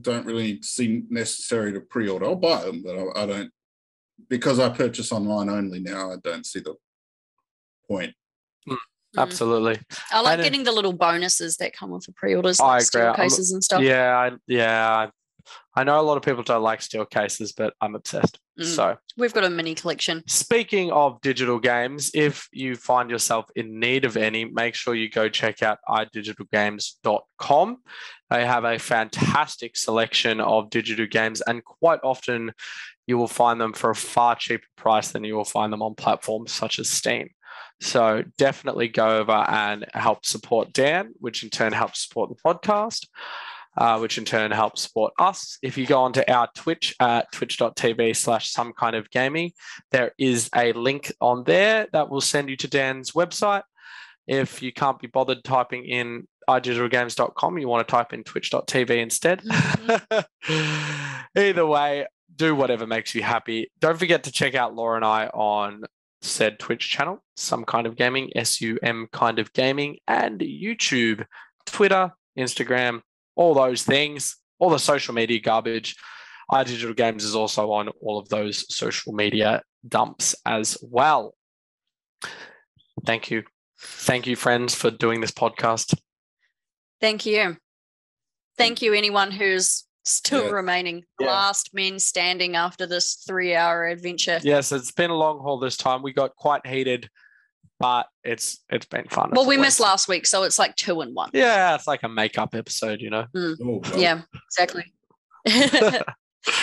don't really see necessary to pre-order. I'll buy them, but I, I don't because I purchase online only now. I don't see the point. Mm. Absolutely. I like know- getting the little bonuses that come with the pre-orders, I like agree. steel I'm- cases and stuff. Yeah, I, yeah. I, I know a lot of people don't like steel cases, but I'm obsessed. Mm. So We've got a mini collection. Speaking of digital games, if you find yourself in need of any, make sure you go check out idigitalgames.com. They have a fantastic selection of digital games, and quite often you will find them for a far cheaper price than you will find them on platforms such as Steam. So definitely go over and help support Dan, which in turn helps support the podcast uh, which in turn helps support us. If you go onto our Twitch at twitch.tv slash some kind of gaming, there is a link on there that will send you to Dan's website. If you can't be bothered typing in idigitalgames.com, you want to type in twitch.tv instead. (laughs) Either way, do whatever makes you happy. Don't forget to check out Laura and I on said Twitch channel, some kind of gaming, S U M kind of gaming, and YouTube, Twitter, Instagram, all those things, all the social media garbage. iDigital Games is also on all of those social media dumps as well. Thank you. Thank you, friends, for doing this podcast. Thank you. Thank you, anyone who's still Yeah. remaining. Yeah. Last men standing after this three hour adventure. Yes, it's been a long haul this time. We got quite heated, but it's it's been fun. Well, we always. missed last week, so it's like two and one. Yeah, it's like a makeup episode, you know. Mm. Oh, well, Yeah, exactly. (laughs)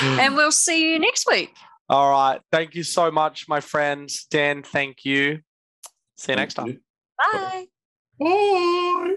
and we'll see you next week. All right. Thank you so much, my friends. Dan, thank you. See you next time. thank Bye. you. Bye.